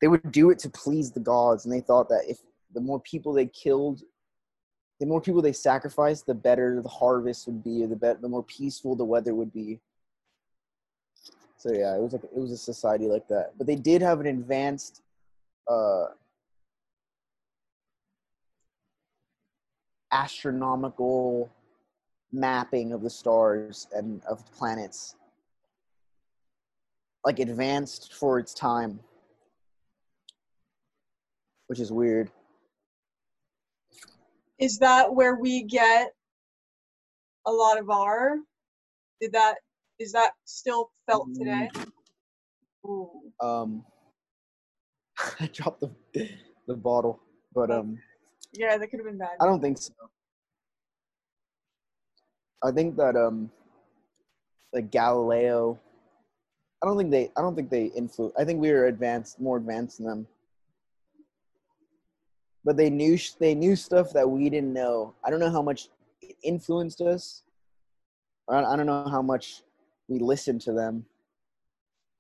they would do it to please the gods, and they thought that if the more people they killed, the more people they sacrificed, the better the harvest would be, the better, the more peaceful the weather would be. So yeah, it was like it was a society like that. But they did have an advanced, uh, astronomical mapping of the stars and of planets like advanced for its time which is weird Is that where we get a lot of our? Did that is that still felt today? Ooh. um i dropped the the bottle but um Yeah, that could have been bad. i don't think so i think that um like galileo i don't think they i don't think they influ i think we were advanced more advanced than them but they knew sh- they knew stuff that we didn't know i don't know how much it influenced us I I don't know how much we listened to them.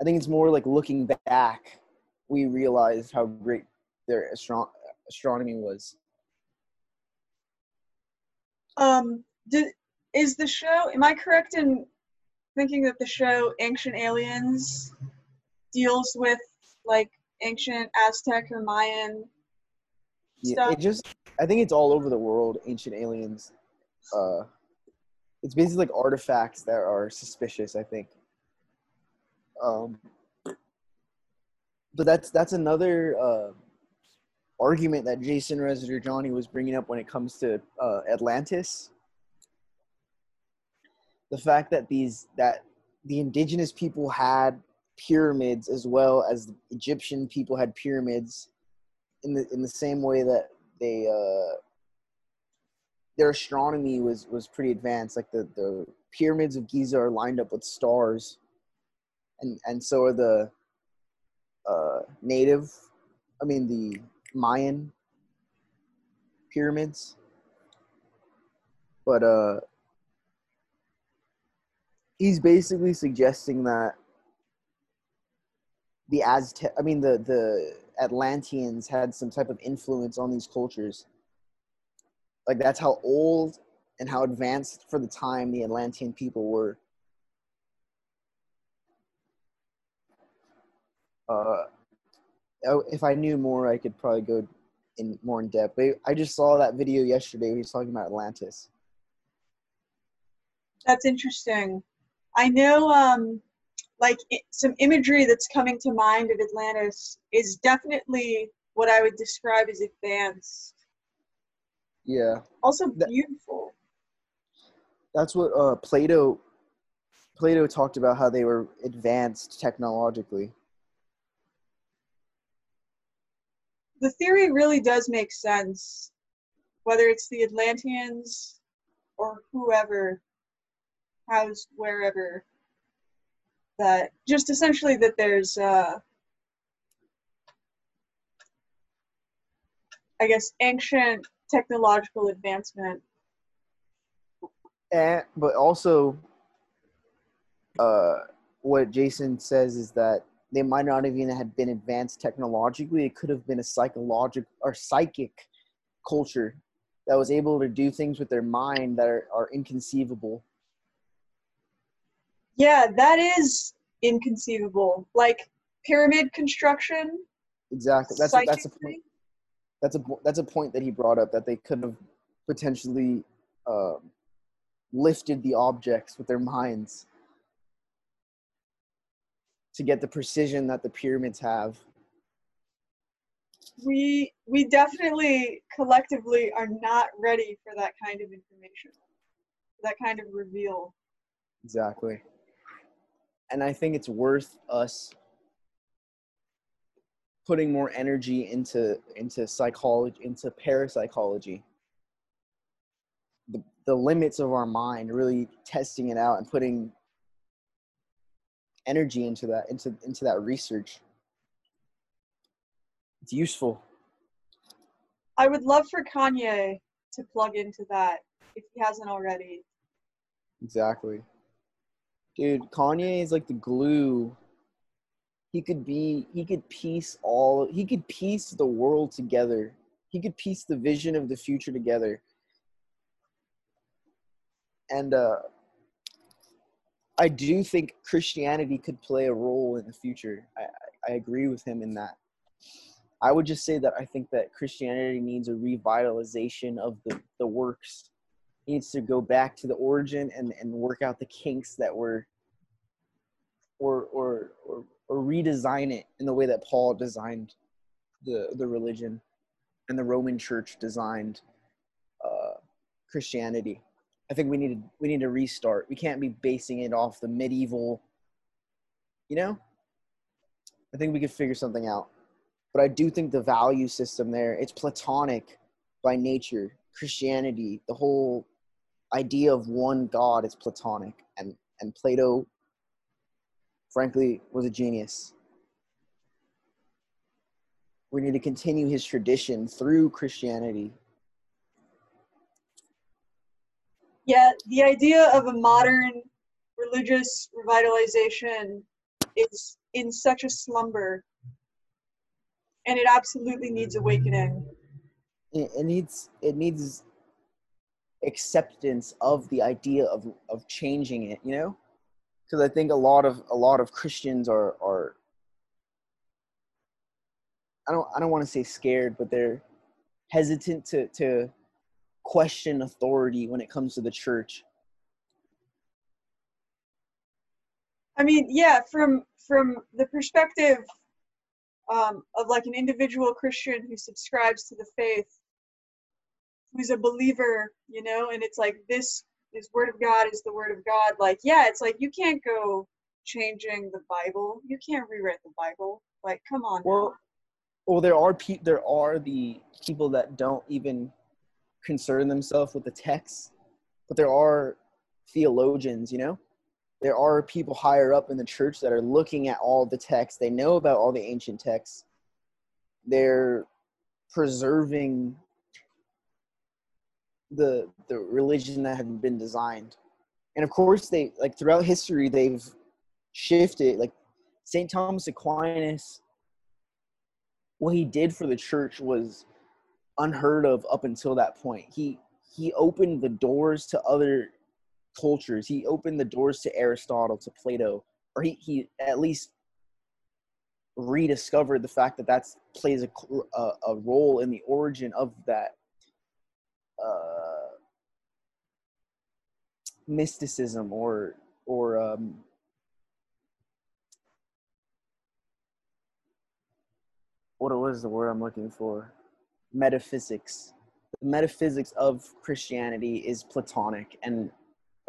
I think it's more like looking back, we realized how great their astro- astronomy was. Um, did is the show? Am I correct in thinking that the show Ancient Aliens deals with like ancient Aztec or Mayan Yeah, stuff? it just I think it's all over the world. Ancient aliens. Uh, it's basically like artifacts that are suspicious. I think. Um, but that's that's another uh, argument that Jason Reza Jorjani was bringing up when it comes to uh, Atlantis. The fact that these that the indigenous people had pyramids as well as the Egyptian people had pyramids in the in the same way that they uh their astronomy was was pretty advanced like the the pyramids of giza are lined up with stars and and so are the uh native i mean the mayan pyramids but uh he's basically suggesting that the aztec i mean the the atlanteans had some type of influence on these cultures like that's how old and how advanced for the time the Atlantean people were. Uh, if I knew more, I could probably go in more in depth. But I just saw that video yesterday. Where he was talking about Atlantis. That's interesting. I know, um, like i some imagery that's coming to mind of Atlantis is definitely what I would describe as advanced. Yeah, Also That- beautiful. that's what uh, Plato. Plato talked about how they were advanced technologically. The theory really does make sense, whether it's the Atlanteans or whoever housed wherever. That just essentially that there's, uh, I guess, ancient technological advancement and but also uh what jason says is that they might not even have been advanced technologically it could have been a psychological or psychic culture that was able to do things with their mind that are, are inconceivable. Yeah, that is inconceivable. Like pyramid construction. Exactly. That's a, that's a point. That's a that's a point that he brought up that they could have potentially um, lifted the objects with their minds to get the precision that the pyramids have. we we definitely collectively are not ready for that kind of information that kind of reveal Exactly. And I think it's worth us putting more energy into into psychology, into parapsychology. The the limits of our mind, really testing it out and putting energy into that into into that research. It's useful. i would love for kanye to plug into that if he hasn't already Exactly. Dude, Kanye is like the glue. He could be he could piece all he could piece the world together. He could piece the vision of the future together. And uh I do think Christianity could play a role in the future. I, I agree with him in that. I would just say that I think that Christianity needs a revitalization of the, the works needs to go back to the origin and, and work out the kinks that were or, or or or redesign it in the way that Paul designed the the religion and the Roman church designed uh, Christianity. I think we need to we need to restart. We can't be basing it off the medieval you know? I think we could figure something out. But I do think the value system there, it's platonic by nature. Christianity, the whole idea of one God is platonic, and and Plato, frankly, was a genius. We need to continue his tradition through Christianity. Yeah the idea of a modern religious revitalization is in such a slumber and it absolutely needs awakening It, it needs it needs acceptance of the idea of of changing it. You know, because I think a lot of a lot of Christians are are I don't I don't want to say scared, but they're hesitant to to question authority when it comes to the church. I mean, yeah, from from the perspective um, of like an individual Christian who subscribes to the faith, who's a believer, you know, and it's like this is word of God is the word of God. Like, yeah, it's like you can't go changing the Bible. You can't rewrite the Bible. Like, come on. now. Well, well, there are pe- there are the people that don't even concern themselves with the text, but there are theologians. You know, there are people higher up in the church that are looking at all the texts. They know about all the ancient texts. They're preserving the the religion that had been designed, and of course they like throughout history they've shifted. Like Saint Thomas Aquinas what he did for the church was unheard of up until that point. He he opened the doors to other cultures. He opened the doors to Aristotle, to Plato, or he he at least rediscovered the fact that that's plays a a, a role in the origin of that uh, mysticism or or um, what was the word I'm looking for? Metaphysics. The metaphysics of Christianity is Platonic and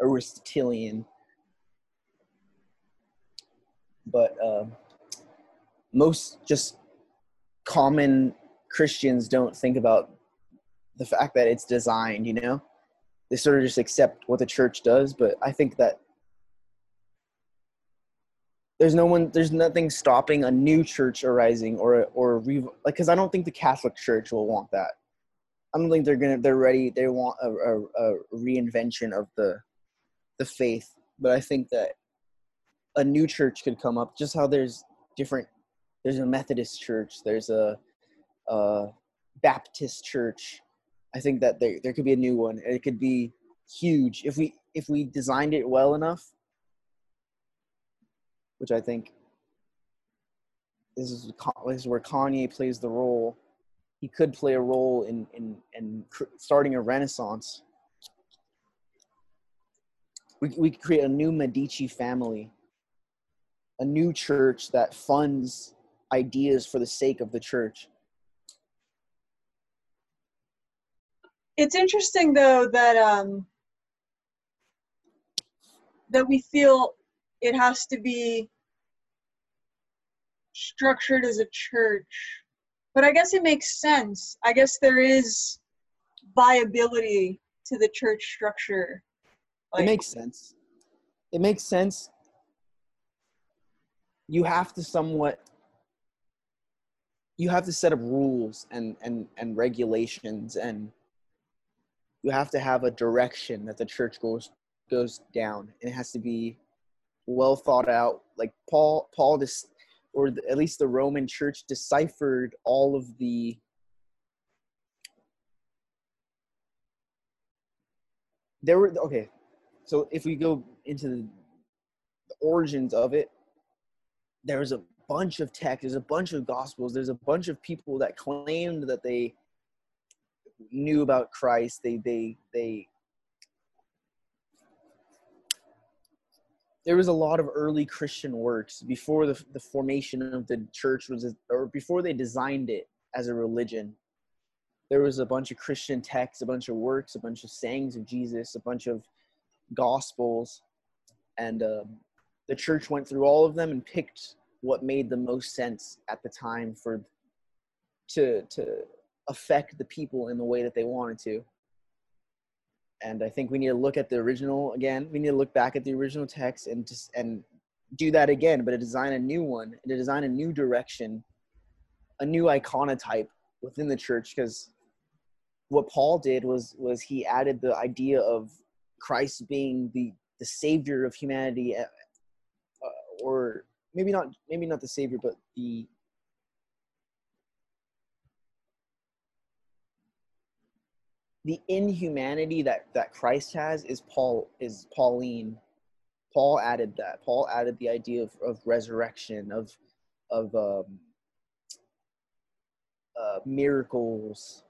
Aristotelian. But uh, most just common Christians don't think about the fact that it's designed, you know? They sort of just accept what the church does, but I think that there's no one there's nothing stopping a new church arising or or re, like because i don't think the catholic church will want that i don't think they're gonna they're ready they want a, a, a reinvention of the the faith but i think that a new church could come up just how there's different there's a methodist church there's a, a baptist church I think that there there could be a new one. It could be huge if we if we designed it well enough, which I think this is this is where Kanye plays the role. He could play a role in in in starting a renaissance. We we could create a new Medici family, a new church that funds ideas for the sake of the church. It's interesting though that um that we feel it has to be structured as a church. But I guess it makes sense. I guess there is viability to the church structure. Like, it makes sense. It makes sense. You have to somewhat you have to set up rules and and and regulations and you have to have a direction that the church goes goes down and it has to be well thought out like paul paul just or the, at least the roman church deciphered all of the there were okay so if we go into the, the origins of it there's a bunch of texts there's a bunch of gospels there's a bunch of people that claimed that they knew about christ they they they there was a lot of early Christian works before the, the formation of the church was, or before they designed it as a religion. There was a bunch of Christian texts, a bunch of works, a bunch of sayings of Jesus, a bunch of gospels, and um, the church went through all of them and picked what made the most sense at the time for to to affect the people in the way that they wanted to and I think we need to look at the original again. We need to look back at the original text and just and do that again, but to design a new one, to design a new direction, a new iconotype within the church. Because what Paul did was was he added the idea of Christ being the the savior of humanity, uh, or maybe not maybe not the savior, but the the inhumanity that that Christ has is Paul is Pauline. Paul added that. Paul added the idea of, of resurrection, of of um, uh, miracles.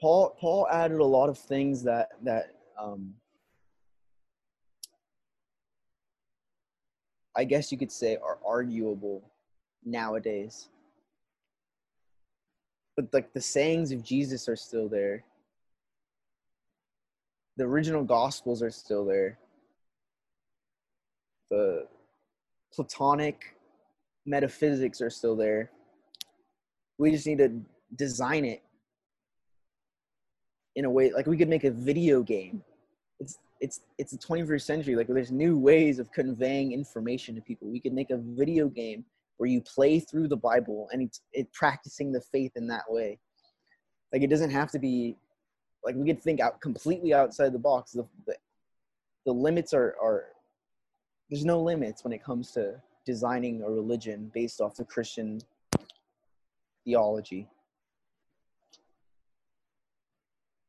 Paul Paul added a lot of things that that um, I guess you could say are arguable nowadays. But like the sayings of Jesus are still there. The original gospels are still there. The Platonic metaphysics are still there. We just need to design it in a way like we could make a video game. It's it's it's the 21st century like there's new ways of conveying information to people. We could make a video game where you play through the bible and it's it practicing the faith in that way. Like it doesn't have to be like we could think out completely outside the box. The the, the limits are are there's no limits when it comes to designing a religion based off the christian theology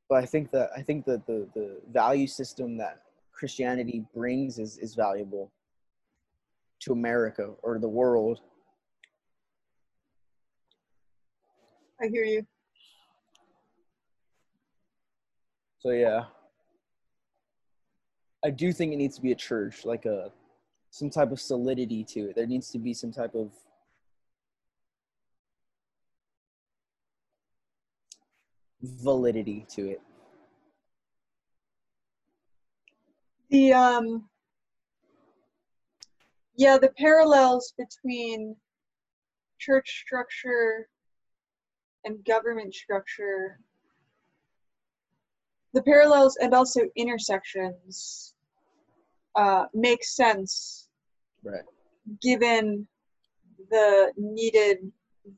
but I think that I think that the the value system that Christianity brings is is valuable to America or the world. I hear you. So yeah. I do think it needs to be a church, like a some type of solidity to it. There needs to be some type of validity to it. The um yeah, the parallels between church structure and government structure the parallels and also intersections uh, make sense right given the needed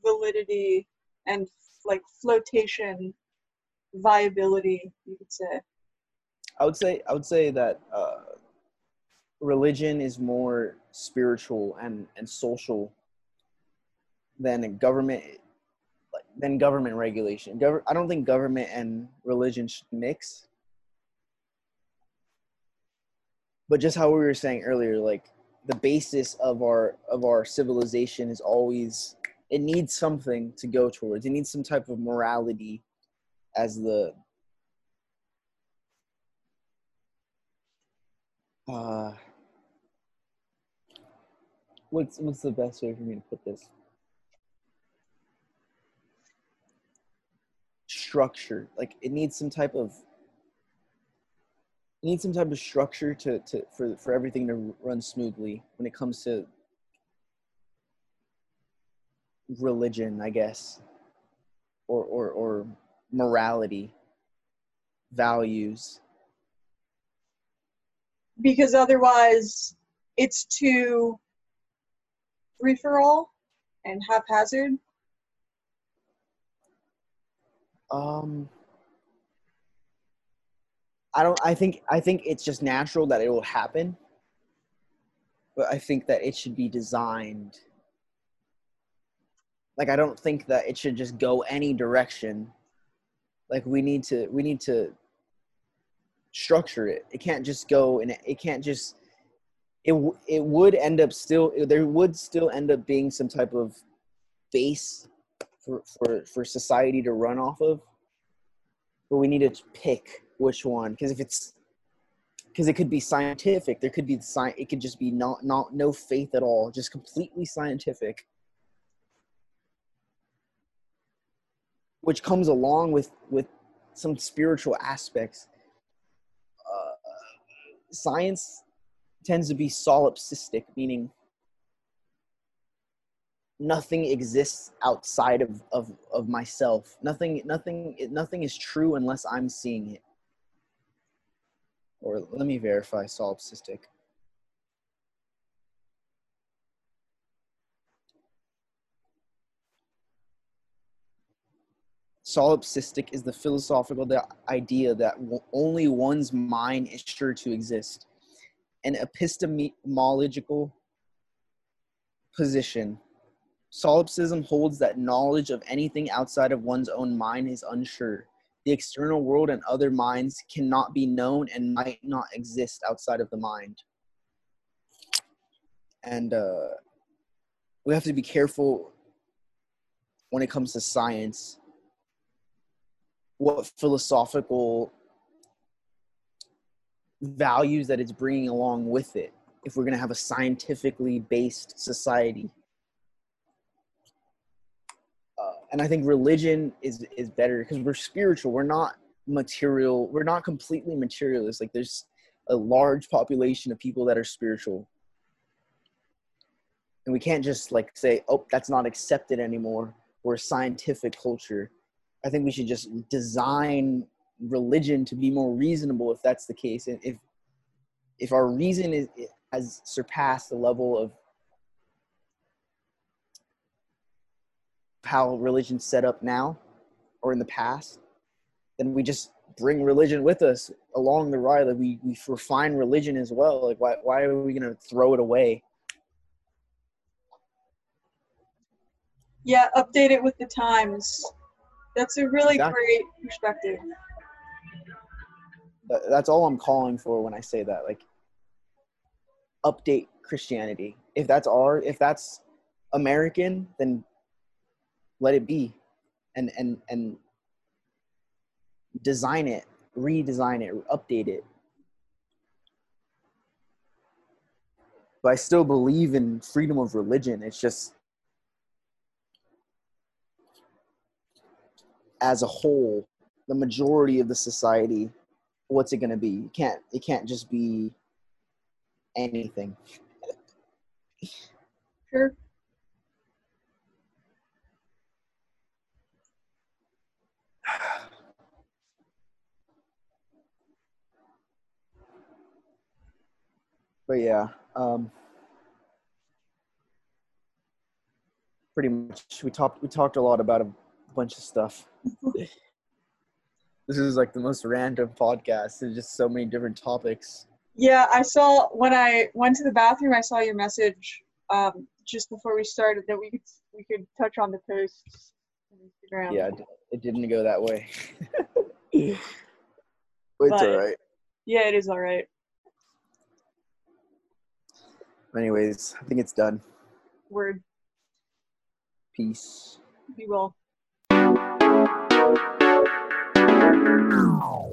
validity and like flotation viability, you could say? I would say I would say that uh, religion is more spiritual and and social than government than government regulation. Gov- I don't think government and religion should mix. But just how we were saying earlier, like the basis of our of our civilization is always it needs something to go towards. It needs some type of morality as the uh what's what's the best way for me to put this? Structure. Like it needs some type of it needs some type of structure to, to for for everything to run smoothly when it comes to religion, I guess, or or or morality, values. Because otherwise, it's too free for all and haphazard. Um, I don't. I think. I think it's just natural that it will happen. But I think that it should be designed. Like I don't think that it should just go any direction. Like we need to. We need to structure it. It can't just go and it can't just. It it would end up still. There would still end up being some type of base for for for society to run off of. But we need to pick which one because if it's because it could be scientific there could be the science it could just be not not no faith at all just completely scientific which comes along with with some spiritual aspects uh, science tends to be solipsistic meaning nothing exists outside of, of, of myself nothing nothing nothing is true unless i'm seeing it or let me verify solipsistic. Solipsistic is the philosophical idea that only one's mind is sure to exist. An epistemological position. Solipsism holds that knowledge of anything outside of one's own mind is unsure the external world and other minds cannot be known and might not exist outside of the mind. And uh, we have to be careful when it comes to science what philosophical values that it's bringing along with it if we're going to have a scientifically based society uh, and I think religion is is better because we're spiritual. We're not material. We're not completely materialist. Like there's a large population of people that are spiritual, and we can't just like say, "Oh, that's not accepted anymore." We're a scientific culture. I think we should just design religion to be more reasonable if that's the case. And if if our reason is has surpassed the level of how religion's set up now or in the past, then we just bring religion with us along the ride. Like we, we refine religion as well. Like why, why are we to throw it away? Yeah, update it with the times. That's a really exactly. great perspective. That's all I'm calling for when I say that. Like, update Christianity. If that's our, if that's American, then let it be and and and design it redesign it update it but i still believe in freedom of religion it's just as a whole the majority of the society what's it going to be? You can't it can't just be anything. Sure. But yeah, um, pretty much we talked we talked a lot about bunch of stuff. this is like the most random podcast. There's just so many different topics. Yeah, I saw when I went to the bathroom. I saw your message um, just before we started that we could we could touch on the posts on Instagram. Yeah, it, it didn't go that way. but it's But- all right. Yeah, it is all right. Anyways, I think it's done. Word. Peace. Be well. Ow.